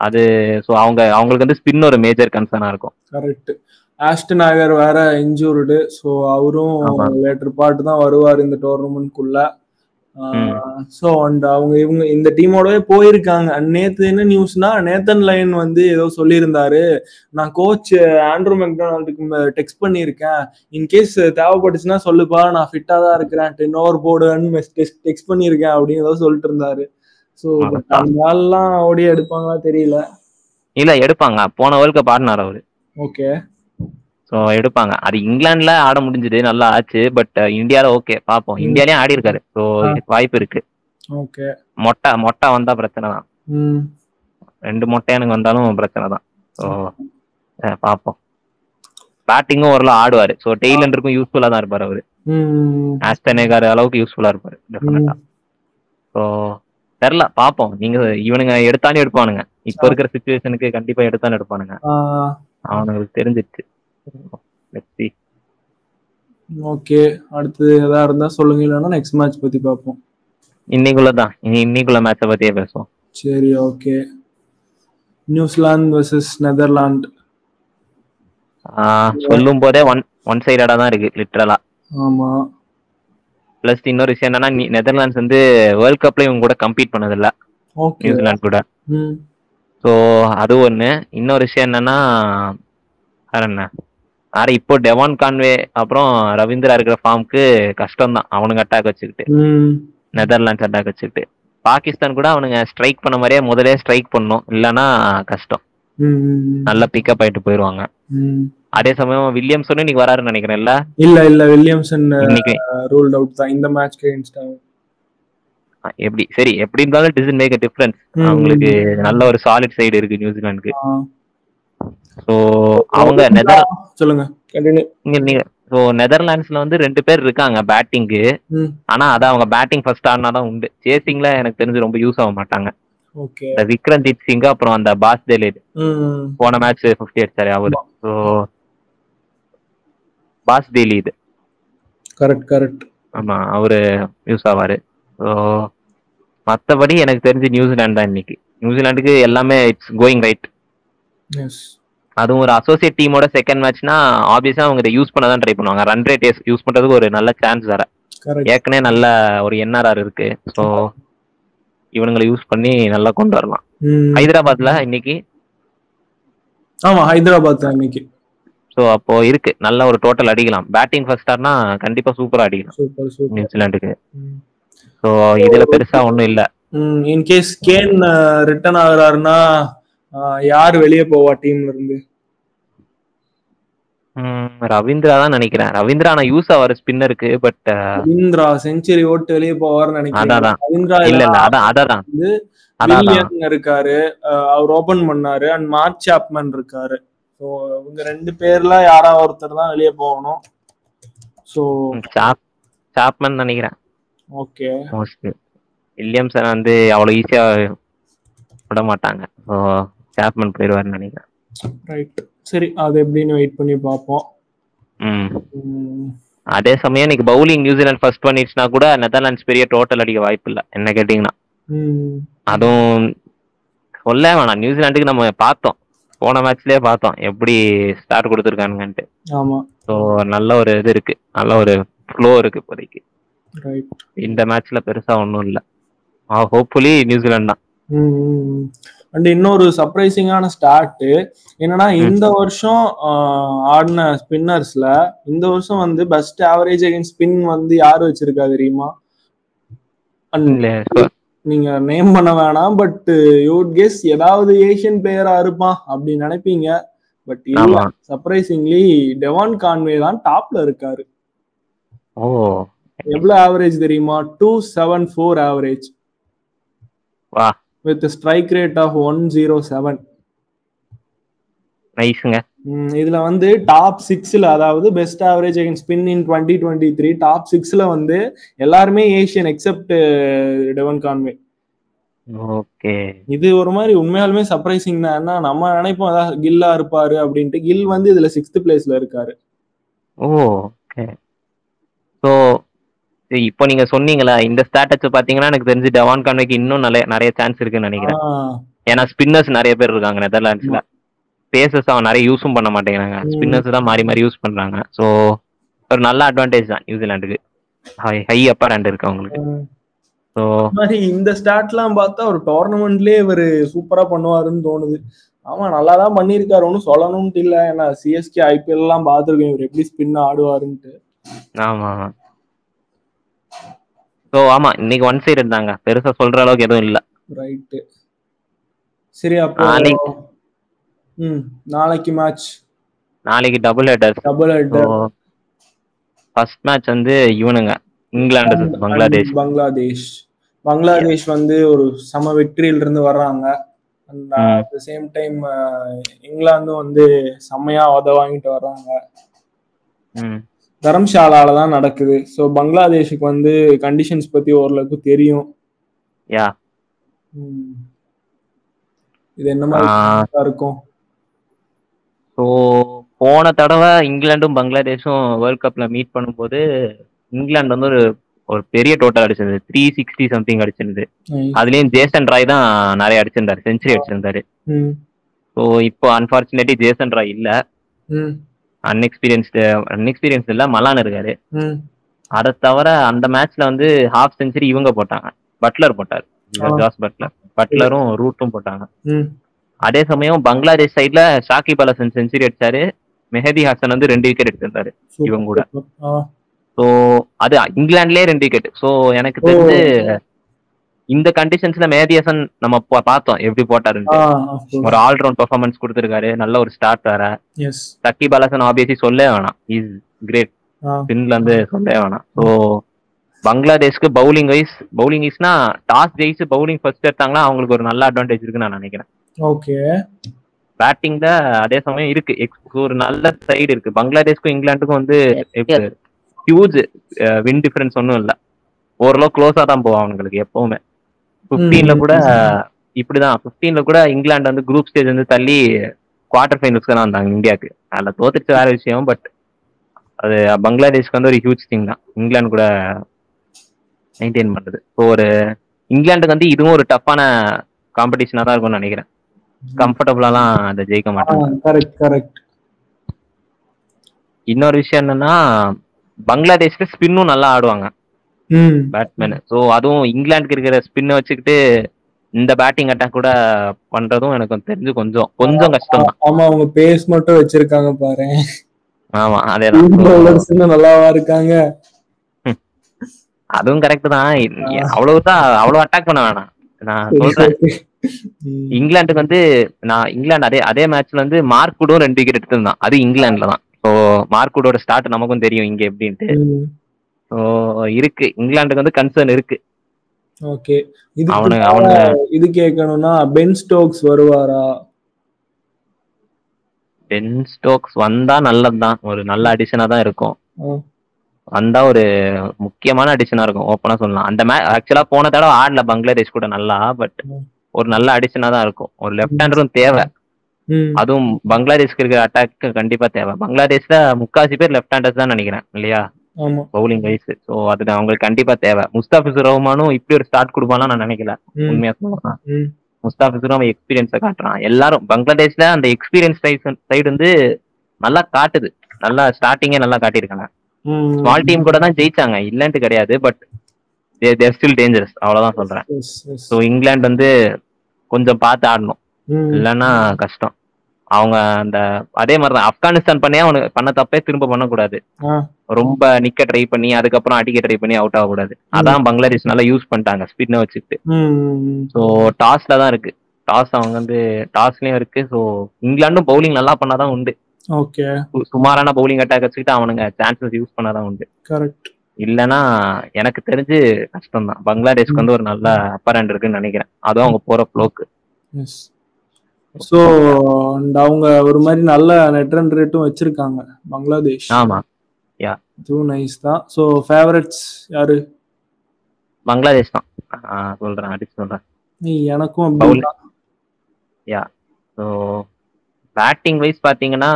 அது ஸோ அவங்க அவங்களுக்கு வந்து ஸ்பின் ஒரு மேஜர் கன்சர்னா இருக்கும். கரெக்ட் ஆஸ்டன் ஆகர் வேற இன்ஜூர்டு ஸோ அவரும். லேட்டர் பார்ட் தான் வருவார் இந்த டோர்னமெண்ட்குள்ள. ஸோ அண்ட் அவங்க இவங்க இந்த டீமோடவே போயிருக்காங்க. நேத்து என்ன நியூஸ்னா நேத்தன் லைன் வந்து ஏதோ சொல்லியிருந்தாரு. நான் கோச் ஆண்ட்ரூ மெக்டொனால்டுக்கு டெக்ஸ்ட் பண்ணியிருக்கேன். இன்கேஸ் தேவைப்பட்டுச்சுன்னா சொல்லுப்பா நான் ஃபிட்டா தான் இருக்கிறேன். டென் ஓவர் போடுன்னு டெக்ஸ்ட் பண்ணியிருக்கேன் அப்படின்னு ஏதோ சொல்லிட்டு இருந்தாரு. ஸோ. அந்த ஆள்லாம் ஓடி எடுப்பாங்களா தெரியல. இல்ல எடுப்பாங்க. போன வேர்ல்ட் கப் ஆடினார் அவரு. ஓகே ஸோ எடுப்பாங்க. அது இங்கிலாந்துல ஆட முடிஞ்சது நல்லா ஆச்சு பட் இந்தியால ஓகே பார்ப்போம் ம். இந்தியாலயும் ஆடி இருக்காரு. ஸோ. வாய்ப்பு இருக்கு. ஓகே. மொட்டை மொட்டை வந்தா பிரச்சனை தான். ரெண்டு மொட்டையானுக்கு வந்தாலும் பிரச்சனை தான். ஸோ பார்ப்போம் பேட்டிங்கும் ஓரளவு ஆடுவாரு. ஸோ டெய்லண்டருக்கும் யூஸ்ஃபுல்லா தான் இருப்பாரு அவரு. ஆஸ்டனேகார் அளவுக்கு யூஸ்ஃபுல்லா இருப்பாரு டெஃபினட்டா ஸோ தெரில பார்ப்போம் நீங்க இவனுங்க எடுத்தாலும் எடுப்பானுங்க. இப்போ இருக்கிற சுச்சுவேஷனுக்கு கண்டிப்பா எடுத்தாலும் எடுப்பானுங்க. அவனுங்களுக்கு தெரிஞ்சிச்சு ஓகே அடுத்து எதா இருந்தா சொல்லுங்க இல்லைன்னா நெக்ஸ்ட் மேட்ச் பத்தி பார்ப்போம் இன்னைக்குள்ளதான். இனி இன்னைக்குள்ள மேட்சை பத்தியே பேசுவோம். சரி ஓகே நியூசிலாந்து வர்சஸ் நெதர்லாந்து. சொல்லும் போதே ஒன் ஒன் சைடடா தான் இருக்கு லிட்ரலா ஆமா. பிளஸ் இன்னொரு விஷயம் என்னன்னா நெதர்லாண்ட்ஸ் வந்து வேர்ல்ட் கப்ல இவங்க கூட கம்பீட் பண்ணதில்ல. நியூசிலாந்து கூட. ஸோ அது ஒண்ணு. இன்னொரு விஷயம் என்னன்னா வேற என்ன? வேற இப்போ டெவான் கான்வே அப்புறம் ரவீந்திரா இருக்கிற ஃபார்முக்கு கஷ்டம் தான் அவனுங்க அட்டாக் வச்சுக்கிட்டு. நெதர்லாண்ட்ஸ் அட்டாக் வச்சுக்கிட்டு. பாகிஸ்தான் கூட அவனுங்க ஸ்ட்ரைக் பண்ண மாதிரியே முதலே ஸ்ட்ரைக் பண்ணும். இல்லைன்னா கஷ்டம். நல்லா பிக்கப் ஆயிட்டு போயிடுவாங்க ம். அதே சமயம் வில்லியம்சனும் இன்னைக்கு வராருன்னு நினைக்கிறேன்ல இல்ல? இல்ல வில்லியம்சன் இன்னைக்கு. ரூல்ட் அவுட் தான். இந்த மேட்ச்க்கு இன்ஸ்டா எப்படி? சரி எப்படி இருந்தாலும் டிசன் மேக் டிஃபரன்ஸ் அவங்களுக்கு நல்ல ஒரு சாலிட் சைடு இருக்கு நியூசிலாந்துக்கு. ஸோ அவங்க நெதர் சொல்லுங்க. நீங்க நீங்க ஸோ நெதர்லாண்ட்ஸ்ல வந்து ரெண்டு பேர் இருக்காங்க பேட்டிங்க்கு ம். ஆனா அதான் அவங்க பேட்டிங் ஃபர்ஸ்ட் ஆடினா தான் உண்டு. சேசிங்ல எனக்கு தெரிஞ்சு ரொம்ப யூஸ் ஆக மாட்டாங்க. ஓகே. இந்த விக்ரம்ஜித் சிங் அப்புறம் அந்த பாஸ் டெலிட் போன மேட்ச் ஃபிஃப்டி அடிச்சாரு அவரு. ஸோ பாஸ் டெய்லி இது கரெக்ட் கரெக்ட் ஆமா அவரு யூஸ் ஆவாரு. ஸோ மற்றபடி எனக்கு தெரிஞ்சு நியூசிலாந்து தான் இன்னைக்கு. நியூசிலாந்துக்கு எல்லாமே இட்ஸ் கோயிங் ரைட் எஸ் அதுவும் ஒரு அசோசியேட் டீமோட செகண்ட் மேட்ச்னா ஆப்வியஸா அவங்க யூஸ் பண்ண தான் ட்ரை பண்ணுவாங்க. ரன் ரேட் யூஸ் பண்றதுக்கு ஒரு நல்ல சான்ஸ் வேற. ஏற்கனவே நல்ல ஒரு என்ஆர்ஆர் இருக்கு. ஸோ இவனுங்களை யூஸ் பண்ணி நல்லா கொண்டு வரலாம். ஹைதராபாத்ல இன்னைக்கு? ஆமா ஹைதராபாத் இன்னைக்கு. ஸோ அப்போ இருக்கு. நல்ல ஒரு டோட்டல் அடிக்கலாம். பேட்டிங் ஃபர்ஸ்ட் ஆர்னா கண்டிப்பா சூப்பரா அடிக்கலாம். நியூசிலாந்துக்கு. ஸோ இதுல பெருசா ஒன்றும் இல்ல. இன்கேஸ் கேன் ரிட்டர்ன் ஆகுறாருன்னா யார் வெளியே போவா டீம்ல இருந்து? ரவீந்திரா தான் நினைக்கிறேன். ரவீந்திரா நான் யூஸ் ஆவாரு ஸ்பின்னருக்கு பட் ரவீந்திரா செஞ்சுரி ஓட்டு வெளியே போவார்னு நினைக்கிறேன் அதான். ரவீந்திரா இல்ல இல்ல அதான் அதான் வில்லியன் இருக்காரு. அவர் ஓபன் பண்ணாரு. அண்ட் மார்க் சாப்மன் இருக்காரு. ஸோ இவங்க ரெண்டு பேர்ல யாரா ஒருத்தர் தான் வெளியே போகணும். ஸோ சாப் சாப்மன் நினைக்கிறேன். ஓகே வில்லியம்சன் வந்து அவ்வளோ ஈஸியா விட மாட்டாங்க. ஸோ சாப்மன் போயிடுவாருன்னு நினைக்கிறேன். ரைட் சரி அது எப்படின்னு வெயிட் பண்ணி பார்ப்போம். அதே சமயம் இன்னைக்கு பவுலிங் நியூசிலாந்து ஃபர்ஸ்ட் பண்ணிடுச்சுனா கூட நெதர்லாண்ட்ஸ் பெரிய டோட்டல் அடிக்க வாய்ப்பு இல்லை. என்ன கேட்டிங்கன்னா. அதுவும் சொல்ல வேணாம். நியூசிலாந்துக்கு நம்ம பார்த்தோம். போன மேட்ச்லயே பார்த்தோம். எப்படி ஸ்டார்ட் கொடுத்துருக்கானுங்கன்ட்டு ஆமா. ஸோ நல்ல ஒரு இது இருக்கு. நல்ல ஒரு ஃப்ளோ இருக்கு இப்போதைக்கு. ரைட் இந்த மேட்ச்ல பெருசா ஒன்றும் இல்லை. ஹோப்ஃபுல்லி நியூசிலாந்து தான். அண்ட் இன்னொரு சர்ப்ரைசிங்கான ஸ்டார்ட் என்னன்னா இந்த வருஷம் ஆடின ஸ்பின்னர்ஸ்ல இந்த வருஷம் வந்து பெஸ்ட் ஆவரேஜ் அகைன் ஸ்பின் வந்து யார் வச்சிருக்கா தெரியுமா? நீங்க நேம் பண்ண வேணாம் பட் யூட் கெஸ் ஏதாவது ஏஷியன் பிளேயரா இருப்பான் அப்படி நினைப்பீங்க. பட் இல்ல சர்ப்ரைசிங்லி டெவான் கான்வே தான் டாப்ல இருக்காரு. ஓ. எவ்வளவு ஆவரேஜ் தெரியுமா? டூ செவன் ஃபோர் ஆவரேஜ் வா. With strike rate of one zero seven நைஸுங்க இதுல வந்து டாப் சிக்ஸ்ல அதாவது best average again spin in twenty twenty three top சிக்ஸ்ல வந்து எல்லாருமே Asian except Devon Conway okay இது ஒரு மாதிரி உண்மையாலுமே சர்ப்ரைசிங் தான். ஏன்னா நம்ம நினைப்போம் அதான் கில்லா இருப்பாரு அப்படின்ட்டு. கில் வந்து இதுல சிக்ஸ்த் பிளேஸ்ல இருக்காரு. ஓ ஓகே ஸோ இப்போ நீங்க சொன்னீங்களா இந்த ஸ்டாட்டஸ் பாத்தீங்கன்னா எனக்கு தெரிஞ்சு டவான் கான்வேக்கு இன்னும் நிறைய நிறைய சான்ஸ் இருக்குன்னு நினைக்கிறேன். ஏன்னா ஸ்பின்னர்ஸ் நிறைய பேர் இருக்காங்க நெதர்லாண்ட்ஸ்ல பேசஸ் அவன் நிறைய யூஸும் பண்ண மாட்டேங்கிறாங்க. ஸ்பின்னர்ஸ் தான் மாறி மாறி யூஸ் பண்றாங்க. ஸோ ஒரு நல்ல அட்வான்டேஜ் தான் நியூசிலாண்டுக்கு ஹை ஹை அப்பர் ஹேண்ட் இருக்கு அவங்களுக்கு. இந்த ஸ்டாட்லாம் பார்த்தா ஒரு டோர்னமெண்ட்லயே இவர் சூப்பரா பண்ணுவாருன்னு தோணுது. ஆமா நல்லா தான் பண்ணியிருக்காரு. ஒன்றும் சொல்லணும்ட்டு இல்ல. ஏன்னா சிஎஸ்கே ஐபிஎல் எல்லாம் பார்த்துருக்கேன் இவர் எப்படி ஸ்பின் ஆடுவாருன்ட்டு. ஆமா. ஸோ ஆமா இன்னைக்கு ஒன் சைடு இருந்தாங்க பெருசா சொல்ற அளவுக்கு எதுவும் இல்ல. ரைட்டு சரி அப்போ ம் நாளைக்கு மேட்ச் நாளைக்கு double headers double head first match வந்து இவனுங்க இங்கிலாந்து பங்களாதேஷ் பங்களாதேஷ் பங்களாதேஷ் வந்து ஒரு சம வெற்றியில இருந்து வர்றாங்க. அட் த சேம் டைம் இங்கிலாந்தும் வந்து செம்மையா உத வாங்கிட்டு வர்றாங்க. ம் தரம்ஷாலால தான் நடக்குது. ஸோ பங்களாதேஷுக்கு வந்து கண்டிஷன்ஸ் பத்தி ஓரளவுக்கு தெரியும். யா. இது என்ன மாதிரி இருக்கும்? ஸோ போன தடவை இங்கிலாண்டும் பங்களாதேஷும் வேர்ல்ட் கப்ல மீட் பண்ணும்போது இங்கிலாந்து வந்து ஒரு ஒரு பெரிய டோட்டல் அடிச்சிருந்தது. த்ரீ சிக்ஸ்டி சம்திங் அடிச்சிருந்தது. அதுலயும் ஜேசன் ராய் தான் நிறைய அடிச்சிருந்தாரு. செஞ்சுரி அடிச்சிருந்தாரு. ஸோ இப்போ அன்பார்ச்சுனேட்லி ஜேசன் ராய் இல்ல. அன்எக்ஸ்பீரியன்ஸ்டு அன்எக்ஸ்பீரியன்ஸ் இல்ல மலான் இருக்காரு. அதை தவிர அந்த மேட்ச்ல வந்து ஹாஃப் செஞ்சுரி இவங்க போட்டாங்க பட்லர் போட்டார். ஜாஸ் பட்லர் பட்லரும் ரூட்டும் போட்டாங்க. அதே சமயம் பங்களாதேஷ் சைட்ல ஷாக்கிப் அல் ஹசன் செஞ்சுரி அடிச்சாரு மெஹதி ஹாசன் வந்து ரெண்டு விக்கெட் எடுத்திருந்தாரு இவங்க கூட. ஸோ அது இங்கிலாந்துலயே ரெண்டு விக்கெட் ஸோ எனக்கு. தெரிஞ்சு இந்த கண்டிஷன்ஸ்ல மெஹதி ஹாசன் நம்ம பார்த்தோம் எப்படி course. ஒரு ஆல்ரவுண்ட் பெர்ஃபார்மன்ஸ் கொடுத்திருக்காரு. நல்ல ஒரு ஸ்டார்ட் வேற. அல் ஹசன் ஆப்வியஸ்லி சொல்லவே வேணாம். இஸ் கிரேட் இருந்து சொல்லவே வேணாம். ஸோ பங்களாதேஷ்க்கு பவுலிங் வைஸ் பவுலிங் வைஸ்னா டாஸ் ஜெயிச்சு பவுலிங் ஃபர்ஸ்ட் எடுத்தாங்கன்னா அவங்களுக்கு ஒரு நல்ல அட்வான்டேஜ் இருக்குன்னு நான் நினைக்கிறேன். ஓகே பேட்டிங்ல அதே சமயம் இருக்கு. எக்ஸ் ஒரு நல்ல சைடு இருக்கு. பங்களாதேஷ்க்கும் இங்கிலாந்துக்கும் வந்து ஹியூஜ் வின் டிஃபரன்ஸ் ஒன்றும் இல்லை. ஓரளவு க்ளோஸா தான் போவோம் அவங்களுக்கு எப்பவுமே. ஃபிஃப்டீன்ல கூட இப்படிதான். ஃபிஃப்டீன்ல கூட இங்கிலாந்து வந்து குரூப் ஸ்டேஜ் வந்து தள்ளி குவார்டர் ஃபைனல்ஸ்க்கு தான் வந்தாங்க இந்தியாவுக்கு. அதில் தோத்துட்டு வேற விஷயம் பட் அது பங்களாதேஷ்க்கு வந்து ஒரு ஹியூஜ் திங் தான். இங்கிலாந்து கூட மெயின்டைன் பண்றது. ஸோ ஒரு இங்கிலாந்துக்கு வந்து இதுவும் ஒரு டஃப்பான காம்படிஷனாக தான் இருக்கும்னு நினைக்கிறேன். கம்ஃபர்டபுளாலாம் அதை ஜெயிக்க மாட்டாங்க. கரெக்ட் கரெக்ட் இன்னொரு விஷயம் என்னன்னா பங்களாதேஷ்ல ஸ்பின்னும் நல்லா ஆடுவாங்க. ம். பேட்ஸ்மேன் ஸோ அதுவும் இங்கிலாந்துக்கு இருக்கிற ஸ்பின்னை வச்சுக்கிட்டு இந்த பேட்டிங் அட்டாக் கூட பண்றதும் எனக்கு தெரிஞ்சு கொஞ்சம் கொஞ்சம் கஷ்டம் ஆமா அவங்க பேஸ் மட்டும் வச்சிருக்காங்க பாரு. ஆமா அதே நல்லாவா இருக்காங்க. அதுவும் கரெக்ட் தான். அவ்வளவுதான் அவ்வளவு அட்டாக் பண்ண வேணாம். நான் சொல்றேன். இங்கிலாந்துக்கு வந்து நான் இங்கிலாந்து அதே அதே மேட்ச்ல வந்து மார்க்குடும் ரெண்டு விக்கெட் எடுத்திருந்தான். அது இங்கிலாந்துல தான் ஸோ மார்க்குடோட ஸ்டார்ட் நமக்கும் தெரியும் இங்க எப்படின்ட்டு. இருக்கு. இங்கிலாந்துக்கு வந்து கன்சர்ன் இருக்கு. ஓகே. இதுக்கு அவனு- அவனு- இது கேட்கணும்னா பென் ஸ்டோக்ஸ் வருவாரா? பென் ஸ்டோக்ஸ் வந்தா நல்லதுதான். ஒரு நல்ல அடிஷனா தான் இருக்கும். வந்தா ஒரு முக்கியமான அடிஷனா இருக்கும். ஓப்பனா சொல்லலாம். அந்த மே ஆக்சுவலா போன தடவை ஆடல பங்களாதேஷ் கூட நல்லா பட். ஒரு நல்ல அடிஷனா தான் இருக்கும். ஒரு லெஃப்ட் ஹேண்டரும் தேவை. அதுவும் பங்களாதேஷ்க்கு இருக்கிற அட்டாக் கண்டிப்பா தேவை. பங்களாதேஷ்ல முக்காசி பேர் லெஃப்ட் ஹேண்டர்ஸ் தான் நினைக்கிறேன். இல்லையா? பவுலிங் வைஸ் ஸோ அது அவங்களுக்கு கண்டிப்பா தேவை. முஸ்தாபிசுர் ரஹ்மானும் இப்படி ஒரு ஸ்டார்ட் கொடுப்பான்னு நான் நினைக்கல. உண்மையா சொல்லலாம் ம். முஸ்தாபிசுரும் அவன் எக்ஸ்பீரியன்ஸை காட்டுறான். எல்லாரும் பங்களாதேஷ்ல அந்த எக்ஸ்பீரியன்ஸ் சைடு வந்து நல்லா காட்டுது. நல்லா ஸ்டார்டிங்கே நல்லா காட்டியிருக்காங்க. ஸ்மால் டீம் கூட தான் ஜெயிச்சாங்க. இல்லன்ட்டு கிடையாது பட் தேர் ஸ்டில் டேஞ்சரஸ் அவ்வளவுதான் சொல்றேன். ஸோ இங்கிலாந்து வந்து கொஞ்சம் பார்த்து ஆடணும். இல்லைன்னா கஷ்டம். அவங்க அந்த அதே மாதிரி தான் ஆப்கானிஸ்தான் பண்ணியே அவனுக்கு பண்ண தப்பே திரும்ப பண்ணக்கூடாது. ரொம்ப நிக்க ட்ரை பண்ணி அதுக்கப்புறம் அடிக்க ட்ரை பண்ணி அவுட் ஆகக்கூடாது. அதான் பங்களாதேஷ் நல்லா யூஸ் பண்ணிட்டாங்க ஸ்பின்னை வச்சுட்டு ஸோ டாஸ்ல தான் இருக்கு. டாஸ் அவங்க வந்து டாஸ்லயும் இருக்கு. ஸோ இங்கிலாண்டும் பவுலிங் நல்லா பண்ணாதான் உண்டு. ஓகே சுமாரான பவுலிங் அட்டாக் வச்சுக்கிட்டு அவனுங்க சான்சஸ் யூஸ் பண்ணாதான் உண்டு. கரெக்ட் இல்லைன்னா எனக்கு தெரிஞ்சு கஷ்டம் தான் பங்களாதேஷ்க்கு வந்து ஒரு நல்ல அப்பர் ஹேண்ட் இருக்குன்னு நினைக்கிறேன். அதுவும் அவங்க போற ஃப்ளோக்கு எஸ் ஸோ அவங்க ஒரு மாதிரி நல்ல நெட் ரன் ரேட்டும் வச்சிருக்காங்க பங்களாதேஷ். ஆமா. இதுவும் நைஸ் தான். ஸோ ஃபேவரட்ஸ் யாரு? பங்களாதேஷ் தான். சொல்றேன் அடிச்சு சொல்றேன். நீ எனக்கும் Bowling. அப்படிதான் ஸோ பேட்டிங் வைஸ் பாத்தீங்கன்னா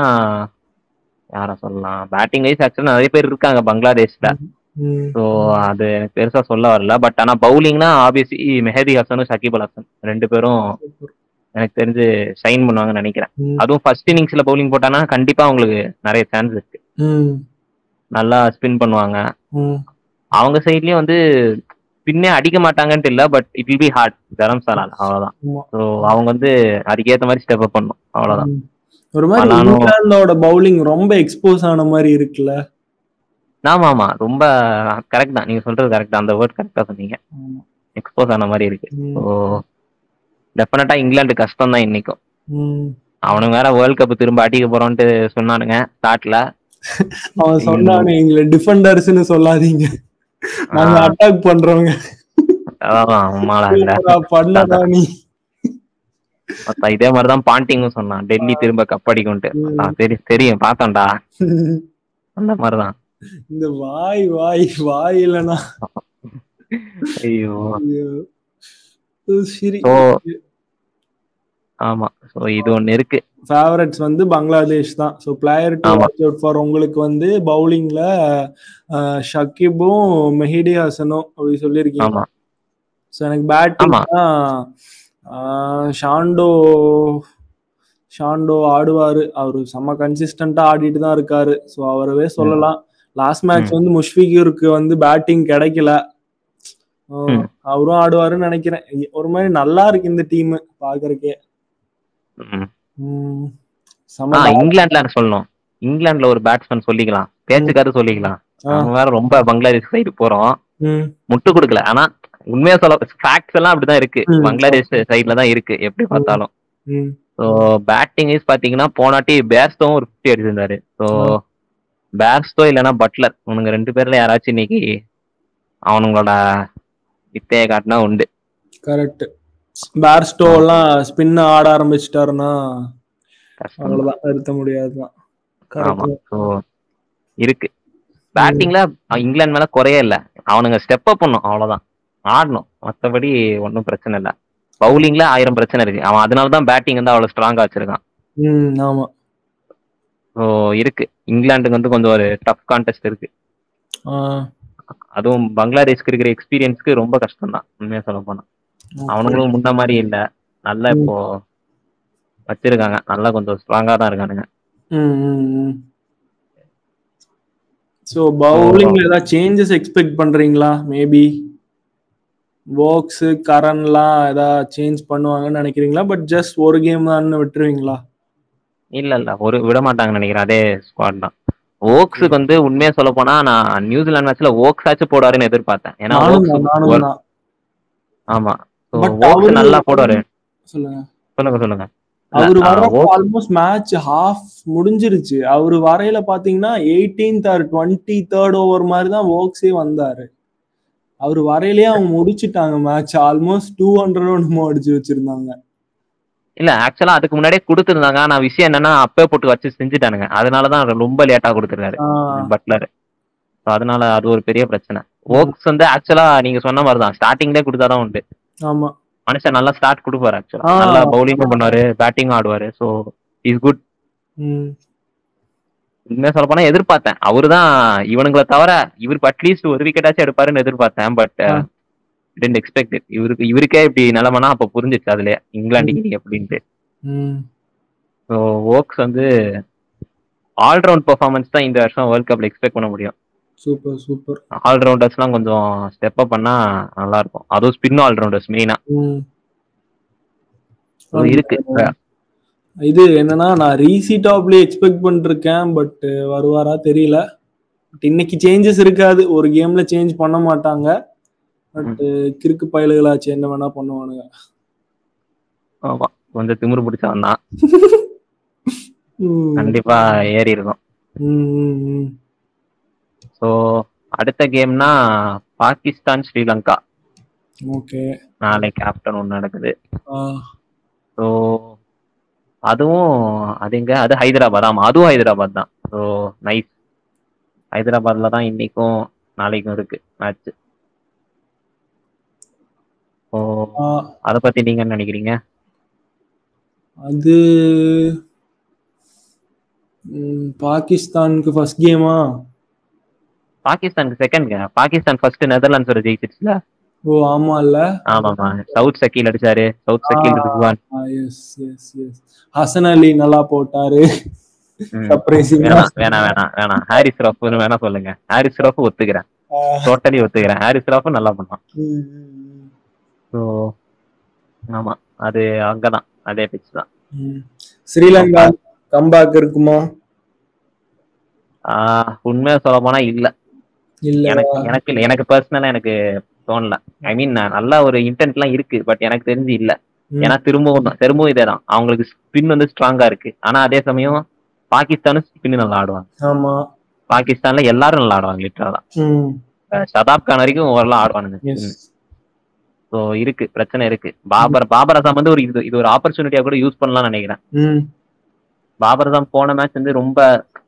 யார சொல்லலாம்? பேட்டிங் வைஸ் ஆக்சுவலா நிறைய பேர் இருக்காங்க பங்களாதேஷ்ல. ஸோ அது எனக்கு பெருசா சொல்ல வரல. பட் ஆனா பவுலிங்னா ஆப்வியஸ்லி மெஹதி ஹசனும் ஷகிப் அல் ஹசன் ரெண்டு பேரும் எனக்கு தெரிஞ்சு ஷைன் பண்ணுவாங்கன்னு நினைக்கிறேன். அதுவும் ஃபர்ஸ்ட் இன்னிங்ஸ்ல பவுலிங் போட்டானா கண்டிப்பா அவங்களுக்கு நிறைய சான்ஸ் இருக்கு. நல்லா ஸ்பின் பண்ணுவாங்க. அவங்க சைட்லயும் வந்து ஸ்பின்னே அடிக்க மாட்டாங்கன்ட்டு இல்ல but it will be hard தரம்சாலால் அவ்வளவுதான். ஸோ அவங்க வந்து அதுக்கேத்த மாதிரி ஸ்டெப் அப் பண்ணும். அவ்வளவுதான். ஒரு மாதிரி. இங்கிலாந்தோட பவுலிங் ரொம்ப எக்ஸ்போஸ் ஆன மாதிரி இருக்குல்ல? ஆமா ஆமா. ரொம்ப கரெக்ட் தான். நீங்க சொல்றது கரெக்ட் அந்த வேர்ட் கரெக்டா சொன்னீங்க. எக்ஸ்போஸ் ஆன மாதிரி இருக்கு. ஸோ டெஃபினட்டா இங்கிலாந்து கஷ்டம் தான் இன்னைக்கும். ம். அவனுங்க வேற வேர்ல்ட் கப் திரும்ப அடிக்க போறோம்ட்டு சொன்னானுங்க ஸ்டார்ட்ல அவன் சொன்னானே எங்களை டிஃபெண்டர்ஸ்னு சொல்லாதீங்க. நாங்க அட்டாக் பண்றவங்க. இதே மாதிரிதான் பாண்டிங்கும் சொன்னான். டெல்லி திரும்ப கப் அடிக்கும்ட்டு. சரி தெரியும் பார்த்தோம்டா. அந்த மாதிரிதான். இந்த வாய் வாய் வாய் இல்லனா ஐயோ. சரி ஆமா. ஸோ இது ஒண்ணு இருக்கு. ஃபேவரட்ஸ் வந்து பங்களாதேஷ் தான். So player to. Watch out for உங்களுக்கு வந்து பவுலிங்ல ஷக்கிபும் மெஹிடி ஹசனும் அப்படி சொல்லியிருக்கீங்க. ஸோ எனக்கு பேட்டிங். ஷாண்டோ ஷாண்டோ ஆடுவாரு. அவரு செம்ம கன்சிஸ்டண்டா ஆடிட்டு தான் இருக்காரு. ஸோ அவரவே சொல்லலாம். லாஸ்ட் மேட்ச் வந்து முஷ்பிகருக்கு வந்து பேட்டிங் கிடைக்கல. அவரும் ஆடுவாருன்னு நினைக்கிறேன். ஒரு மாதிரி நல்லா இருக்கு இந்த டீம் பாக்குறக்கே. இங்கிலாந்துல சொல்லணும்? இங்கிலாந்துல ஒரு பேட்ஸ்மேன் சொல்லிக்கலாம். பேச்சுக்காரு சொல்லிக்கலாம். வேற ரொம்ப பங்களாதேஷ் சைடு போறோம். முட்டு கொடுக்கல. ஆனா உண்மையா சொல்ல ஃபேக்ட்ஸ் எல்லாம் அப்படிதான் இருக்கு. பங்களாதேஷ் சைட்ல தான் இருக்கு எப்படி பார்த்தாலும். ஸோ பேட்டிங் வைஸ் பாத்தீங்கன்னா போனாட்டி பேர்ஸ்டோவும் ஒரு ஃபிஃப்டி அடிச்சிருந்தாரு. ஸோ. பேர்ஸ்டோ இல்லைன்னா பட்லர் உனங்க ரெண்டு பேர்ல யாராச்சும் இன்னைக்கு அவனுங்களோட வித்தையை காட்டினா உண்டு. கரெக்ட் பேர்ஸ்டோ எல்லாம் ஸ்பின் ஆட ஆரம்பிச்சிட்டாருன்னா அவ்வளவுதான் நிறுத்த முடியாதுதான். இருக்கு. பேட்டிங்ல இங்கிலாந்து மேல குறைய இல்ல. அவனுங்க ஸ்டெப் அப் பண்ணும் அவ்வளவுதான். ஆடணும். மத்தபடி ஒன்றும் பிரச்சனை இல்ல. பவுலிங்ல ஆயிரம் பிரச்சனை இருக்கு. அவன் அதனால தான் பேட்டிங் வந்து அவ்வளவு ஸ்ட்ராங்கா வச்சிருக்கான். ஆமா. ஸோ இருக்கு. இங்கிலாந்துக்கு வந்து கொஞ்சம் ஒரு டஃப் கான்டெஸ்ட் இருக்கு. அதுவும் பங்களாதேஷ்க்கு இருக்கிற எக்ஸ்பீரியன்ஸ்க்கு ரொம்ப கஷ்டம் தான் உண்மையா சொல்ல போனா. அவனுங்களும் முன்ன மாதிரி இல்ல. நல்லா இப்போ வச்சிருக்காங்க. நல்லா கொஞ்சம் ஸ்ட்ராங்கா தான் இருக்கானுங்க. ம், ம், ம். ஸோ பவுலிங்ல ஏதாவது சேஞ்சஸ் எக்ஸ்பெக்ட் பண்றீங்களா? மேபி வோக்ஸ் கரன்லாம் ஏதாவது சேஞ்ச் பண்ணுவாங்கன்னு நினைக்கிறீங்களா? பட் ஜஸ்ட் ஒரு கேம் தான் விட்டுருவீங்களா? இல்ல இல்ல. ஒரு விட மாட்டாங்கன்னு நினைக்கிறேன். அதே ஸ்குவாட் தான். ஓக்ஸுக்கு வந்து உண்மையா சொல்ல போனா நான் நியூசிலாந்து மேட்ச்ல ஓக்ஸ் ஆச்சு போடுவாருன்னு எதிர்பார்த்தேன். ஏன்னா ஆமா. அவரு- நல்லா போடுவாரு. சொல்லுங்க. சொல்லுங்க சொல்லுங்க. அவரு வர்றப்போ ஆல்மோஸ்ட் மேட்ச் ஹாஃப் முடிஞ்சிருச்சு. அவரு வரையில பாத்தீங்கன்னா eighteenth or twenty third over மாதிரி தான் ஓக்ஸே வந்தாரு. அவர் வரையிலேயே அவங்க முடிச்சிட்டாங்க மேட்ச் ஆல்மோஸ்ட் டூ ஹண்ட்ரட் ஒன்மோ அடிச்சு வச்சிருந்தாங்க. இல்ல ஆக்சுவலா அதுக்கு முன்னாடியே கொடுத்துருந்தாங்க. ஆனா விஷயம் என்னன்னா அப்பே போட்டு வச்சு செஞ்சுட்டானுங்க. அதனாலதான் ரொம்ப லேட்டா கொடுத்துருக்காரு. பட்லர் அதனால அது ஒரு பெரிய பிரச்சனை. ஓக்ஸ் வந்து ஆக்சுவலா நீங்க சொன்ன மாதிரி தான் ஸ்டார்டிங்லேயே கொடுத்தாதான் உண்டு. ஆமா. மனுஷன் நல்லா ஸ்டார்ட் கொடுப்பாரு ஆக்சுவலா. நல்லா பவுலிங்கும் பண்ணுவாரு பேட்டிங்கும் ஆடுவாரு. ஸோ இஸ் குட் உண்மையா சொல்ல போனா எதிர்பார்த்தேன். அவருதான் இவனுங்களை தவிர இவருக்கு அட்லீஸ்ட் ஒரு விக்கெட்டாச்சும் எடுப்பாருன்னு எதிர்பார்த்தேன். பட். டென்ட் எக்ஸ்பெக்ட் இவருக்கு இவருக்கே இப்படி நிலமனா அப்ப புரிஞ்சிச்சு அதுல இங்கிலாந்து அப்படின்ட்டு. ஸோ ஓக்ஸ் வந்து ஆல்ரவுண்ட் பெர்ஃபார்மன்ஸ் தான் இந்த வருஷம் வேர்ல்ட் கப்ல எக்ஸ்பெக்ட் பண்ண முடியும். Super super. ஆல்ரவுண்டர்ஸ்லாம் கொஞ்சம் ஸ்டெப் அப் பண்ணா நல்லா இருக்கும் அதுவும் ஸ்பின் ஆல்ரவுண்டர்ஸ் மெயினா இருக்கு. இது என்னன்னா நான் ரீசி டாப்லயே எக்ஸ்பெக்ட் பண்ணிருக்கேன் பட் வருவாரா தெரியல. பட் இன்னைக்கு சேஞ்சஸ் இருக்காது. ஒரு கேம்ல சேஞ்ச் பண்ண மாட்டாங்க. பட் கிறுக்கு பயலுகளாச்சு என்ன வேணா பண்ணுவானுங்க. ஆமா கொஞ்சம் திமிரு பிடிச்சவன் தான். கண்டிப்பா ஏறி இருக்கும். ஸோ அடுத்த கேம்னா பாகிஸ்தான் ஸ்ரீலங்கா. ஓகே. நாளைக்கு ஆஃப்டர்நூன் நடக்குது. ஸோ அதுவும் அது எங்க? அது ஹைதராபாத். ஆமா அதுவும் ஹைதராபாத் தான். ஸோ நைஸ் ஹைதராபாத்ல தான் இன்னைக்கும் நாளைக்கும் இருக்கு மேட்ச் ஸோ அதை பத்தி நீங்க என்ன நினைக்கிறீங்க? அது பாகிஸ்தானுக்கு ஃபர்ஸ்ட் கேமா பாகிஸ்தானுக்கு செகண்ட் பாகிஸ்தான் ஃபர்ஸ்ட் நெதர்லாண்ட்ஸோட ஜெயிச்சிருச்சுல? ஓ ஆமா இல்ல ஆமாமா சவுத் சக்கீல் அடிச்சாரு. Saud Shakeel Rizwan yes yes yes Hasan Ali நல்லா போட்டாரு. ம். சர்ப்ரைசிங்கா வேணாம் வேணாம் வேணாம் ஹாரிஸ் ரஃப்னு வேணா சொல்லுங்க. ஹாரிஸ் ரஃப் ஒத்துக்கிறேன். டோட்டலி ஒத்துக்கிறேன். ஹாரிஸ் ரஃப் நல்லா பண்ணான் ஸோ ஆமா அது அங்கதான். அதே பிச் தான். ஸ்ரீலங்கா கம்பேக் இருக்குமா? உண்மையா சொல்ல போனா இல்ல. எனக்கு எனக்கு இல்ல. எனக்கு பர்சனலா எனக்கு தோணல. ஐ மீன் நல்ல ஒரு இன்டென்ட் எல்லாம் இருக்கு பட் எனக்கு தெரிஞ்சு இல்ல. ஏன்னா திரும்பவும் தான். திரும்பவும் இதே தான் அவங்களுக்கு ஸ்பின் வந்து ஸ்ட்ராங்கா இருக்கு. ஆனா அதே சமயம் பாகிஸ்தானும் ஸ்பின் நல்லா ஆடுவாங்க. ஆமா. பாகிஸ்தான்ல எல்லாரும் நல்லா ஆடுவாங்க லிட்டரலா ம். சதாப் கான் வரைக்கும் ஓரளவு ஆடுவானுங்க. ஸோ இருக்கு. பிரச்சனை இருக்கு. பாபர் பாபர் அசாம் வந்து ஒரு இது இது ஒரு ஆப்பர்ச்சுனிட்டியா கூட யூஸ் பண்ணலாம்னு நினைக்கிறேன். பாபர் அசாம் போன மேட்ச் வந்து ரொம்ப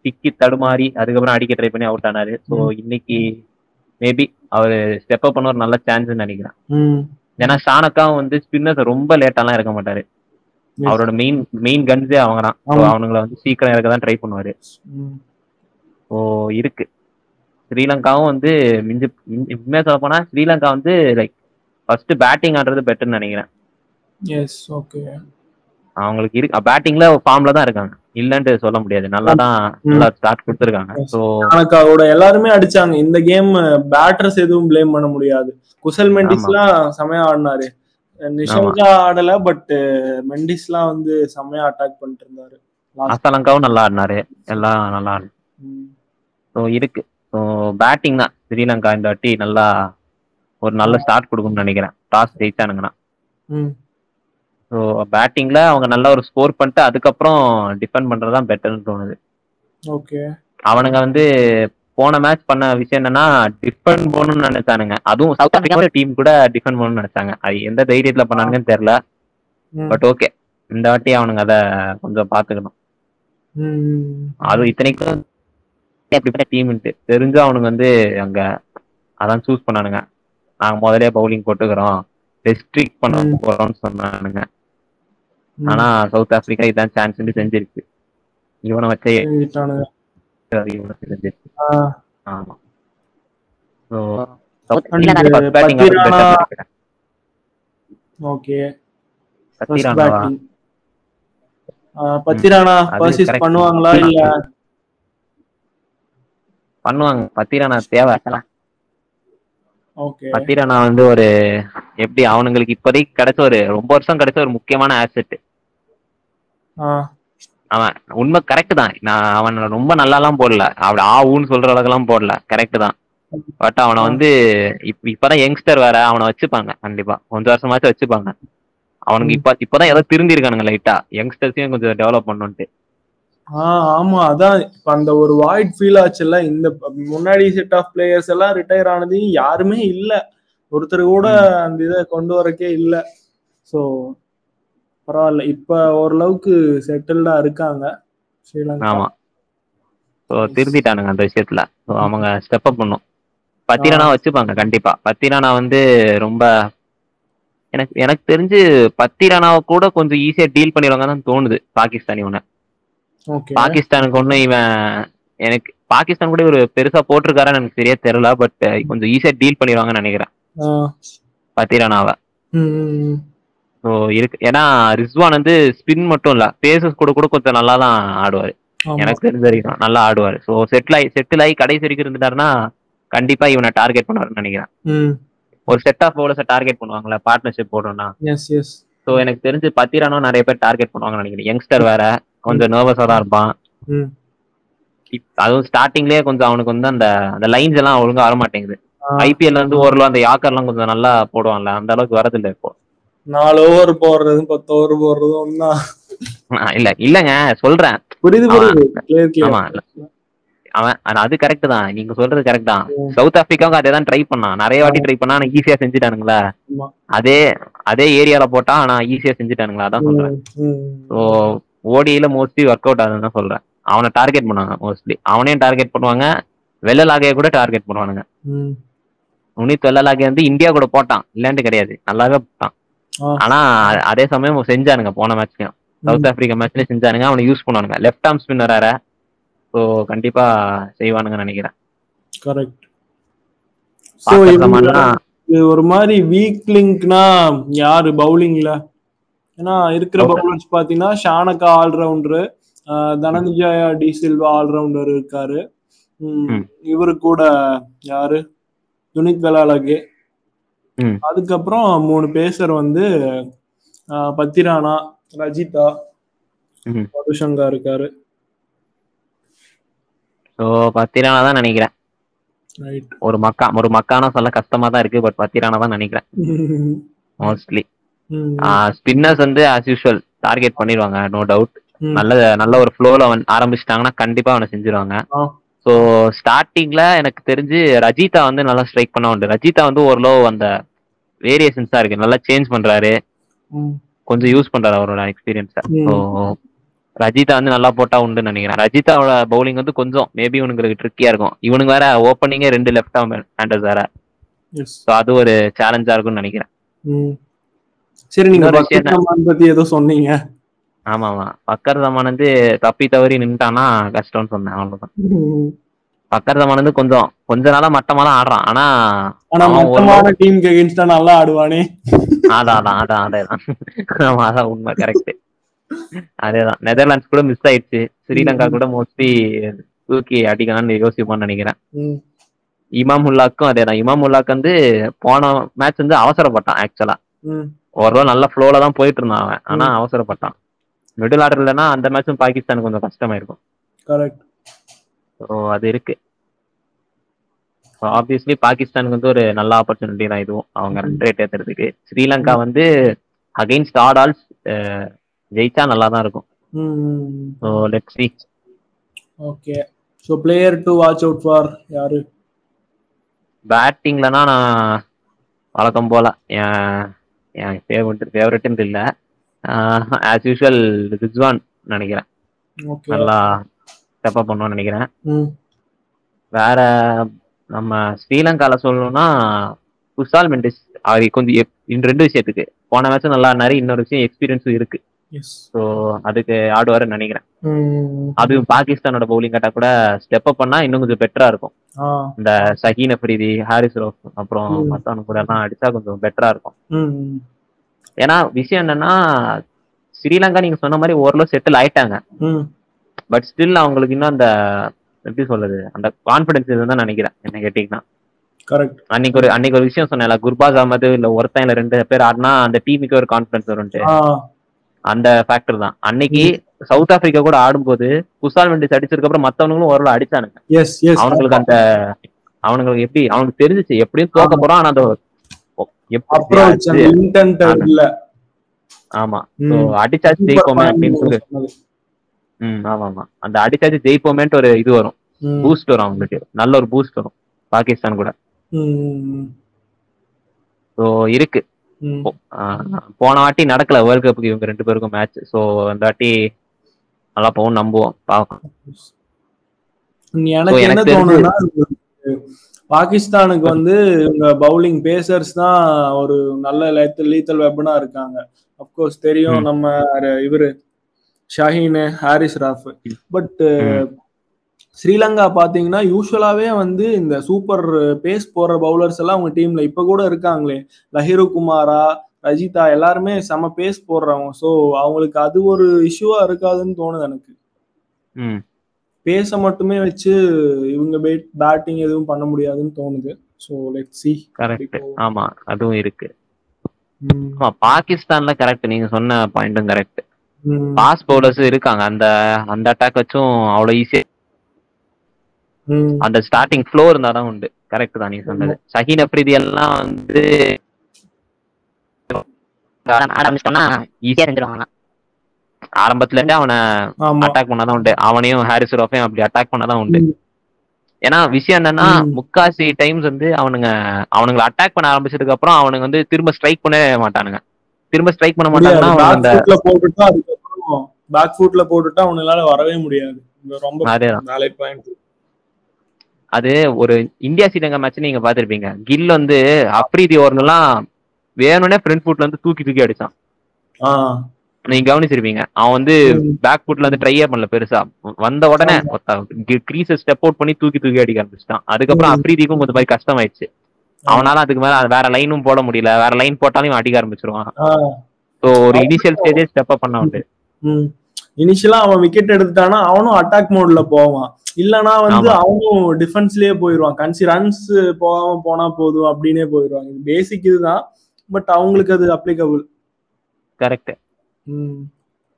திக்கி தடுமாறி அதுக்கப்புறம் அடிக்க ட்ரை பண்ணி அவுட் ஆனாரு. ஸோ ம். இன்னைக்கு மேபி அவர் ஸ்டெப் அப் பண்ண ஒரு நல்ல சான்ஸ் நினைக்கிறேன். ஏன்னா ஷானக்காவும் வந்து ஸ்பின்னர்ஸ் ரொம்ப லேட்டாலாம் இருக்க மாட்டாரு. அவரோட மெயின் மெயின் கன்ஸே அவங்க தான். அவனுங்களை வந்து சீக்கிரம் இறக்க தான் ட்ரை பண்ணுவாரு. ஸோ இருக்கு. ஸ்ரீலங்காவும் வந்து மிஞ்சி மிஞ்சி- உண்மையா சொல்ல போனா ஸ்ரீலங்கா வந்து லைக் ஃபர்ஸ்ட் பேட்டிங் ஆடுறது பெட்டர்னு நினைக்கிறேன். எஸ் ஓகே அவங்களுக்கு இருக்கு பேட்டிங்ல ஃபார்ம்ல தான் இருக்காங்க. இல்லன்ட்டு சொல்ல முடியாது. நல்லா தான் நல்லா ஸ்டார்ட் கொடுத்துருக்காங்க. ஸோ கணக்காவோட எல்லாருமே அடிச்சாங்க. இந்த கேம் பேட்டர்ஸ் எதுவும் ப்ளேம் பண்ண முடியாது. குசல் மெண்டிஸ்லாம் செமையா ஆடினாரு. நிஷங்கா ஆடல பட் மெண்டிஸ்லாம் வந்து செமையா அட்டாக் பண்ணிட்டு இருந்தாரு. அஸ்தலங்காவும் நல்லா ஆடினாரு. எல்லாம் நல்லா ஆடு. ஸோ இருக்கு. ஸோ பேட்டிங் தான். ஸ்ரீலங்கா இந்த வாட்டி நல்லா ஒரு நல்ல ஸ்டார்ட் கொடுக்கும்னு நினைக்கிறேன். டாஸ் ஜெயிச்சானுங்கன்னா. ஸோ பேட்டிங்ல அவங்க நல்ல ஒரு ஸ்கோர் பண்ணிட்டு அதுக்கப்புறம் டிஃபெண்ட் பண்றது தான் பெட்டர்னு தோணுது. ஓகே அவனுங்க வந்து போன மேட்ச் பண்ண விஷயம் என்னன்னா டிஃபெண்ட் பண்ணணும்னு நினைச்சானுங்க. அதுவும் சவுத் ஆப்பிரிக்கா டீம் கூட டிஃபெண்ட் பண்ணணும்னு நினைச்சாங்க. அது எந்த தைரியத்துல பண்ணானுங்கன்னு தெரியல. பட் ஓகே இந்த வாட்டி அவனுங்க அதை கொஞ்சம் பாத்துக்கணும். அது இத்தனைக்கும் அப்படிப்பட்ட டீம்ட்டு தெரிஞ்சு அவனுங்க வந்து அங்க அதான் சூஸ் பண்ணானுங்க. நாங்க முதலே பவுலிங் போட்டுக்கிறோம். ரெஸ்ட்ரிக்ட் பண்ண. போறோம்னு சொன்னானுங்க. ஆனா சவுத் ஆப்பிரிக்கா இதான் சான்ஸ் செஞ்சிருக்கு. இவனை வச்சே ஆமா. So South And Africa batting Pathirana- okay. First Pathirana? Purchase. பண்ணுவாங்களா இல்ல? பண்ணுவாங்க. பத்திரானா தேவை. ஓகே பத்திரானா வந்து ஒரு எப்படி அவனுங்களுக்கு இப்போதைக்கு கிடைச்ச ஒரு ரொம்ப வருஷம் கிடைச்ச ஒரு முக்கியமான ஆசெட் அவன் உண்மை கரெக்ட் தான். நான் அவன் ரொம்ப நல்லாலாம் போடல. அப்படி ஆ ஊன்னு சொல்ற அளவுக்குலாம் போடல. கரெக்ட் தான். பட் அவனை வந்து இப்ப இப்பதான் யங்ஸ்டர் வேற அவனை வச்சுப்பாங்க கண்டிப்பா. கொஞ்சம் வருஷமாச்சும் வச்சுப்பாங்க. அவனுக்கு இப்ப இப்பதான் ஏதோ திருந்திருக்கானுங்க லைட்டா யங்ஸ்டர்ஸையும் கொஞ்சம் டெவலப் பண்ணுன்ட்டு ஆ ஆமா அதான். இப்ப அந்த ஒரு வாய்ட் ஃபீல் ஆச்சுல்ல இந்த முன்னாடி செட் ஆஃப் பிளேயர்ஸ் எல்லாம் ரிட்டையர் ஆனதையும் யாருமே இல்ல. ஒருத்தர் கூட அந்த இதை கொண்டு வரக்கே இல்ல. சோ பரவாயில்ல. இப்ப ஓரளவுக்கு செட்டில்டா இருக்காங்க ஸ்ரீலங்கா. ஆமா. ஸோ திருந்திட்டானுங்க அந்த விஷயத்துல. ஸோ அவங்க ஸ்டெப் அப் பண்ணும். பத்திரானா வச்சுப்பாங்க கண்டிப்பா. பத்திரானா வந்து ரொம்ப எனக்கு எனக்கு தெரிஞ்சு பத்திரானாவை கூட கொஞ்சம் ஈஸியா டீல் பண்ணிடுவாங்க தான் தோணுது பாகிஸ்தான் ஓகே பாகிஸ்தானுக்கு ஒன்றும் இவன் எனக்கு பாகிஸ்தான் கூட ஒரு பெருசா போட்டிருக்காரான்னு எனக்கு சரியா தெரியல பட் கொஞ்சம் ஈஸியா டீல் பண்ணிடுவாங்கன்னு நினைக்கிறேன். பத்திரானாவை. ஸோ இருக்கு. ஏன்னா ரிஸ்வான் வந்து ஸ்பின் மட்டும் இல்ல பேசஸ் கூட கூட கொஞ்சம் நல்லா தான் ஆடுவாரு எனக்கு தெரிஞ்ச வரைக்கும் நல்லா ஆடுவாரு. ஸோ செட்டில் ஆகி செட்டில் ஆகி கடைசி வரைக்கும் இருந்துட்டாருன்னா கண்டிப்பா இவனை டார்கெட் பண்ணுவாருன்னு நினைக்கிறேன். ஒரு செட் ஆஃப் பவுலர்ஸை டார்கெட் பண்ணுவாங்களா பார்ட்னர்ஷிப் எஸ் ஸோ எனக்கு தெரிஞ்சு பத்திரானும் நிறைய பேர் டார்கெட் பண்ணுவாங்கன்னு நினைக்கிறேன். யங்ஸ்டர் வேற. கொஞ்சம் நர்வஸா தான் இருப்பான். அதுவும் ஸ்டார்டிங்லயே கொஞ்சம் அவனுக்கு வந்து அந்த அந்த லைன்ஸ் எல்லாம் ஒழுங்கா வர மாட்டேங்குது ஆ, ஐபிஎல் வந்து ஓரளவு அந்த யாக்கர்லாம் கொஞ்சம் நல்லா போடுவான்ல அந்த அளவுக்கு வரதில்லை இப்போ. நாலு ஓவர் போடுறதும் பத்து ஓவர் போடுறதும் ஒன்னா இல்ல இல்லங்க சொல்றேன். புரியுது புரியுது. ஆமா அவன் அது கரெக்ட் தான். நீங்க சொல்றது கரெக்ட் தான். சவுத் ஆப்பிரிக்காவுக்கு அதே தான் ட்ரை பண்ணான் நிறைய வாட்டி ட்ரை பண்ணா ஆனா ஈஸியா செஞ்சுட்டானுங்களா. அதே அதே ஏரியால போட்டா ஆனா ஈஸியா செஞ்சுட்டானுங்களா? அதான் சொல்றேன். ஓடியில மோஸ்ட்லி ஒர்க் அவுட் ஆகுதுன்னு தான் சொல்றேன். அவனை டார்கெட் பண்ணுவாங்க மோஸ்ட்லி அவனையும் டார்கெட் பண்ணுவாங்க. வெள்ளலாகைய கூட டார்கெட் பண்ணுவானுங்க. உனித் வெள்ளலாகை வந்து இந்தியா கூட போட்டான். இல்லன்ட்டு கிடையாது. நல்லாவே போட்டான். ஆனா அதே சமயம் செஞ்சானுங்க போன மேட்ச்லயும் சவுத் ஆப்பிரிக்கா மேட்ச்லயும் செஞ்சானுங்க. அவனை யூஸ் பண்ணுவானுங்க. லெஃப்ட் ஆர்ம் ஸ்பின்னர் வேற ஸோ கண்டிப்பா செய்வானுங்கன்னு நினைக்கிறேன். கரெக்ட் ஒரு மாதிரி வீக் லிங்க்னா யாரு? பவுலிங்ல ஏன்னா இருக்கிற. பவுலர்ஸ் பாத்தீங்கன்னா ஷானக்கா ஆல்ரவுண்டரு தனஞ்சயா டி சில்வா ஆல்ரவுண்டர் இருக்காரு. இவரு கூட யாரு துனித் வெலாலகே. அதுக்கப்புறம் மூணு பேசர் வந்து பத்திரானா ரஜிதா ம். மதுசங்கா இருக்காரு ஸோ பத்திரானா தான் நினைக்கிறேன் ஒரு மக்கா ஒரு மக்கானா சொல்ல கஷ்டமா தான் இருக்கு பட் பத்திரானா தான் நினைக்கிறேன் மோஸ்ட்லி ஸ்பின்னர்ஸ் வந்து ஆஸ் யூஷுவல் டார்கெட் பண்ணிடுவாங்க நோ டவுட் நல்ல நல்ல ஒரு ஃப்ளோல அவன் ஆரம்பிச்சிட்டாங்கன்னா கண்டிப்பா அவனை செஞ்சிருவாங்க. ஸோ ஸ்டார்டிங்ல எனக்கு தெரிஞ்சு ரஜிதா வந்து நல்லா ஸ்ட்ரைக் பண்ண உண்டு. ரஜிதா வந்து ஓரளவு அந்த வேரியேஷன்ஸா இருக்கு. நல்லா சேஞ்ச் பண்றாரு. கொஞ்சம் யூஸ் பண்றாரு அவரோட எக்ஸ்பீரியன்ஸை. ஸோ ரஜிதா வந்து நல்லா போட்டா உண்டுன்னு நினைக்கிறேன். ரஜிதாவோட பவுலிங் வந்து கொஞ்சம் மேபி இவனுங்களுக்கு ட்ரிக்கியா இருக்கும். இவனுக்கு வேற ஓப்பனிங்கே ரெண்டு லெஃப்ட் ஹேண்டர்ஸ் வேற. ஸோ அது ஒரு சேலஞ்சா இருக்கும்னு நினைக்கிறேன். சரி நீங்க ரஹ்மான் பத்தி ஏதோ சொன்னீங்க. ஆமா ஆமா. பக்கர் வந்து தப்பி தவறி நின்ட்டானா கஷ்டம்னு சொன்னேன் அவ்வளவுதான். பக்கர் வந்து கொஞ்சம் கொஞ்ச நாளா மட்டமா தான் ஆடுறான். ஆனா ஆனா மொத்தமான டீமுக்கு நல்லா ஆடுவானே. அதான் அதான் அதான் அதேதான். ஆமா அதான் உண்மை கரெக்ட் அதேதான். நெதர்லாண்ட்ஸ் கூட மிஸ் ஆயிடுச்சு. ஸ்ரீலங்கா கூட மோஸ்ட்லி தூக்கி அடிக்கலாம்னு யோசிப்பான்னு நினைக்கிறேன். இமாம் உல்லாக்கும் அதேதான். இமாம் உல்லாக் வந்து போன மேட்ச் வந்து அவசரப்பட்டான் ஆக்சுவலா. ஓரளவு நல்ல ஃப்ளோல தான் போயிட்டு இருந்தான் அவன். ஆனா அவசரப்பட்டான். மிடில் ஆர்டர் இல்லைன்னா அந்த மேட்சும் பாகிஸ்தானுக்கு கொஞ்சம் கஷ்டமாயிருக்கும். கரெக்ட் ஸோ அது இருக்கு. ஆப்வியஸ்லி பாகிஸ்தானுக்கு வந்து ஒரு நல்ல ஆப்பர்ச்சுனிட்டி தான் இதுவும். அவங்க ரன் ரேட் ஏத்துறதுக்கு. ஸ்ரீலங்கா வந்து அகைன்ஸ்ட் ஆட் ஆல்ஸ் ஜெயிச்சா நல்லா தான் இருக்கும். So let see okay so player to watch out for யாரு? பேட்டிங்லனா நான் வழக்கம் போல. என் என் ஃபேவரட் ஃபேவரட்னு இல்லை. ஆஸ் யூஷுவல் ரிஸ்வான் நினைக்கிறேன். நல்லா ஸ்டெப் பண்ணுவோம்னு நினைக்கிறேன். வேற நம்ம ஸ்ரீலங்கால சொல்லணும்னா குசால் மெண்டிஸ் அவர் கொஞ்சம் இந்த ரெண்டு விஷயத்துக்கு. போன மேட்சும் நல்லா ஆடினாரு இன்னொரு விஷயம் எக்ஸ்பீரியன்ஸும் இருக்கு. ஸோ அதுக்கு ஆடுவாருன்னு நினைக்கிறேன். அதுவும் பாகிஸ்தானோட பவுலிங் கட்டா கூட ஸ்டெப் அப் பண்ணா இன்னும் கொஞ்சம் பெட்டரா இருக்கும். இந்த சஹீன் அஃப்ரிதி ஹாரிஸ் ரோஃப் அப்புறம். மத்தவனு கூட எல்லாம் அடிச்சா கொஞ்சம் பெட்டரா இருக்கும். ஏன்னா விஷயம் என்னன்னா ஸ்ரீலங்கா நீங்க சொன்ன மாதிரி ஓரளவு செட்டில் ஆயிட்டாங்க. பட் ஸ்டில் அவங்களுக்கு இன்னும் அந்த எப்படி சொல்றது அந்த கான்பிடன்ஸ் இதுதான் நினைக்கிறேன் என்ன கேட்டீங்கன்னா கரெக்ட் அன்னைக்கு ஒரு அன்னைக்கு ஒரு விஷயம் சொன்னேன்ல குர்பாஸ் அகமது இல்ல ஒருத்தன் இல்ல ரெண்டு பேர் ஆடினா அந்த டீமுக்கு ஒரு கான்பிடன்ஸ் வரும்ட்டு. அந்த ஃபேக்டர் தான். அன்னைக்கு சவுத் ஆப்பிரிக்கா கூட ஆடும்போது குசால் மெண்டிஸ் அடிச்சதுக்கு அப்புறம் மத்தவங்களும் ஓரளவு அடிச்சானுங்க. அவனுங்களுக்கு அந்த அவனுங்களுக்கு எப்படி அவனுக்கு தெரிஞ்சுச்சு எப்படியும் தோக்க போறான் ஆனா அந்த ஆமா. அடிச்சாச்சு ஜெயிப்போமே அப்படின்னு சொல்லி சொன்னது. ம் ஆமா ஆமா. அந்த அடிச்சாச்சு ஜெயிப்போமேன்ட்டு ஒரு இது வரும். பூஸ்ட் வரும் அவங்களுக்கு. நல்ல ஒரு பூஸ்ட் வரும். பாகிஸ்தான் கூட. ஸோ இருக்கு. போன வாட்டி நடக்கல வேர்ல்ட் கப்புக்கு இவங்க ரெண்டு பேருக்கும் மேட்ச் ஸோ அந்த வாட்டி நல்லா போகும் நம்புவோம். பார்க்கலாம். எனக்கு என்ன தோணுதுன்னா பாகிஸ்தானுக்கு வந்து இவங்க பவுலிங் பேசர்ஸ் தான் ஒரு நல்ல லீத்தல் வெப்பனா இருக்காங்க. அப்கோர்ஸ் தெரியும். நம்ம இவரு ஷாஹீன் ஹாரிஸ் ராஃப். பட். ஸ்ரீலங்கா பாத்தீங்கன்னா யூஸ்வலாவே வந்து இந்த சூப்பர் பேஸ் போற பவுலர்ஸ் எல்லாம் அவங்க டீம்ல இப்ப கூட இருக்காங்களே. லஹிரு குமாரா ரஜிதா எல்லாருமே செம பேஸ் போடுறவங்க. ஸோ அவங்களுக்கு அது ஒரு இஷ்யூவா இருக்காதுன்னு தோணுது எனக்கு. ம். பேச மட்டுமே வச்சு இவங்க பேட்டிங் எதுவும் பண்ண முடியாதுன்னு தோணுது. ஸோ லெட் சி கரெக்ட் ஆமா அதுவும் இருக்கு. ஆமா பாகிஸ்தான்ல கரெக்ட் நீங்க சொன்ன பாயிண்ட்டும் கரெக்ட் பாஸ் பவுலர்ஸ் இருக்காங்க. அந்த அந்த அட்டாக் வச்சும் அவ்வளவு ஈஸியா. அந்த ஸ்டார்டிங் ஃப்ளோ இருந்தாதான் உண்டு. கரெக்ட் தான் நீங்க சொன்னது. ஷஹீன் அப்ரிதி எல்லாம் வந்து ஈஸியா ஆரம்பத்துல இருந்தே அவனை அட்டாக் பண்ணாதான் உண்டு. அவனையும் ஹாரிஸ் ரோஃபையும் அப்படி அட்டாக் பண்ணாதான் உண்டு. ஏன்னா விஷயம் என்னன்னா. முக்காசி டைம்ஸ் வந்து அவனுங்க அவனுங்களை அட்டாக் பண்ண ஆரம்பிச்சதுக்கு அப்புறம் அவனுங்க வந்து திரும்ப ஸ்ட்ரைக் பண்ணவே மாட்டானுங்க. திரும்ப ஸ்ட்ரைக் பண்ண மாட்டாங்கன்னா போட்டுட்டா அதுக்கப்புறம் பேக் ஃபுட்ல போட்டுட்டா அவனால வரவே முடியாது. ரொம்ப அதேதான். அது ஒரு இந்தியா ஸ்ரீலங்கா மேட்ச் நீங்க பாத்திருப்பீங்க கில் வந்து அப்ரீதி ஓவர்லாம் வேணும்னே ஃப்ரண்ட் ஃபுட்ல வந்து தூக்கி தூக்கி அடிச்சான். நீங்க கவனிச்சிருப்பீங்க. அவன் வந்து. பேக் ஃபுட்ல வந்து ட்ரையே பண்ணல பெருசா. வந்த உடனே கிரீஸ் ஸ்டெப் அவுட் பண்ணி தூக்கி தூக்கி அடிக்க ஆரம்பிச்சிட்டான். அதுக்கப்புறம். அப்ரீதிக்கும் கொஞ்சம் மாதிரி கஷ்டமாயிடுச்சு. அவனால அதுக்கு மேல வேற லைனும் போட முடியல. வேற லைன் போட்டாலும் அடிக்க ஆரம்பிச்சிருவான். ஸோ ஒரு இனிஷியல் ஸ்டேஜே ஸ்டெப் அப் பண்ண உண்டு. இனிஷியலா அவன் விக்கெட் எடுத்துட்டானா அவனும் அட்டாக் மோட்ல போவான். இல்லனா வந்து ஆமா. அவனும் டிஃபென்ஸ்லயே போயிருவான். கன்சி ரன்ஸ் போகாம போனா போதும் அப்படின்னே போயிருவாங்க. இது பேசிக் இதுதான். பட் அவங்களுக்கு அது அப்ளிகபிள் கரெக்ட்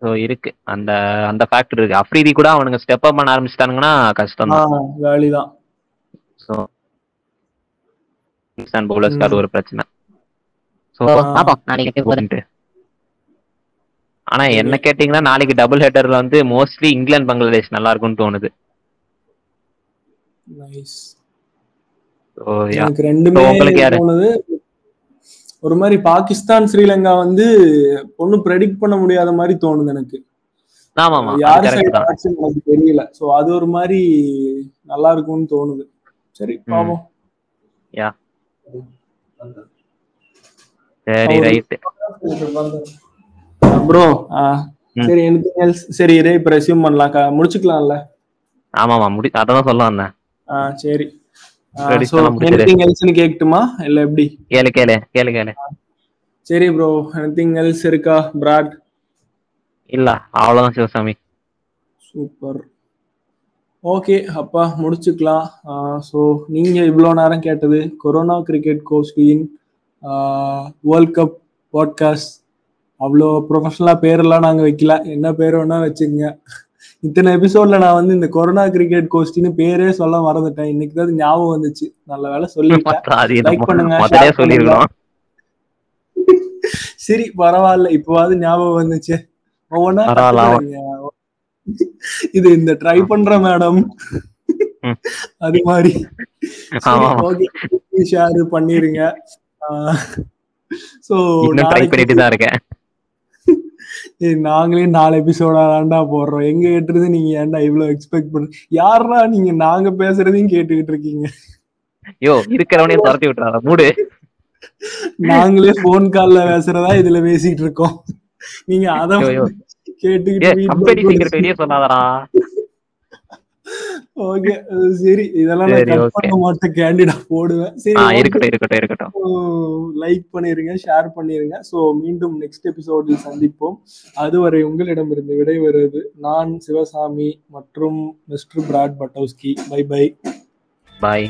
ஸோ இருக்கு. அந்த அந்த ஃபேக்டர் இருக்கு. அப்ரீதி கூட அவனுங்க ஸ்டெப் அப் பண்ண ஆரம்பிச்சிட்டானுங்கன்னா கஷ்டம் தான். ஸோ பாகிஸ்தான் பவுலர்ஸ்க்கு அது ஒரு பிரச்சனை. ஸோ ஆ. பாப்போம். நாளைக்கு போகுது ஆனா என்ன கேட்டீங்கன்னா நாளைக்கு டபுள் ஹெட்டர்ல வந்து மோஸ்ட்லி இங்கிலாந்து பங்களாதேஷ் நல்லா இருக்கும்னு தோணுது நைஸ் யா எனக்கு ரெண்டுமே? தோணுது. ஒரு மாதிரி பாகிஸ்தான் ஸ்ரீலங்கா வந்து ஒன்னும் ப்ரெடிக்ட் பண்ண முடியாத மாதிரி தோணுது எனக்கு. யார் எனக்கு தெரியல. சோ அது ஒரு மாதிரி நல்லா இருக்கும்னு தோணுது. சரி பாப்போம். சரி. அவரு- ரைட் ப்ரோ. சரி anything else? சரி இதே இப்ப ரெஸ்யூம் பண்ணலாம் க- முடிச்சுக்கலாம்ல? ஆமாமா முடி அதான் சொல்ல வந்தேன் ஆ, சரி. எனிதிங் எல்ஸ்னு கேக்கட்டுமா? இல்ல எப்படி? கேளு கேளு கேளு கேளு. சரி ப்ரோ எனிதிங் எல்ஸ் இருக்கா பிராட் இல்ல அவ்வளவுதான் சிவசாமி. சூப்பர் ஓகே அப்பா முடிச்சுக்கலாம். ஸோ நீங்க இவ்வளோ நேரம் கேட்டது கொரோனா கிரிக்கெட் கோஷ்டியின் வேர்ல்ட் கப் பாட்காஸ்ட் அவ்வளோ ப்ரொஃபஷனலாக பேரெல்லாம் நாங்கள் வைக்கல. என்ன பேர் வேணா வச்சுக்கங்க. இத்தனை எபிசோட்ல நான் வந்து இந்த கொரோனா கிரிக்கெட் கோஷ்டின்னு பேரே சொல்ல மறந்துட்டேன். இன்னைக்கு தான் ஞாபகம் வந்துச்சு. நல்ல வேலை சொல்லிட்டேன். அது Like பண்ணுங்க, சரி பரவாயில்ல. இப்போவாது ஞாபகம் வந்துச்சு. கத்துக்கிறேங்க. இது இந்த ட்ரை பண்ற மேடம். அது மாதிரி. ஷேர் பண்ணிருங்க. சோ ட்ரை பண்ணிட்டு தான் இருக்கேன். நாங்களே நாலு எபிசோடா தான்டா போடுறோம். எங்க கேட்டுறது நீங்க ஏன்டா இவ்வளவு எக்ஸ்பெக்ட் பண்ண? யாருடா நீங்க நாங்க பேசுறதையும் கேட்டுக்கிட்டு இருக்கீங்க? யோ இருக்கிறவனையும் துரத்தி விட்டுறாரு மூடு. நாங்களே போன் கால்ல பேசுறதா இதுல பேசிட்டு இருக்கோம். நீங்க அத ஐயோ, ஐயோ. கேட்டுக்கிட்டு வெளியே ஓகே சரி. இதெல்லாம் நான். பண்ண மாட்டேன். கேண்டிடா போடுவேன். சரி இருக்கட்டும் இருக்கட்டும் இருக்கட்டும். லைக் பண்ணிருங்க ஷேர் பண்ணிருங்க. சோ மீண்டும் நெக்ஸ்ட் எபிசோடில் சந்திப்போம். அதுவரை உங்களிடமிருந்து விடைபெறுவது நான் சிவசாமி மற்றும் mister Brad Patoski. Bye bye bye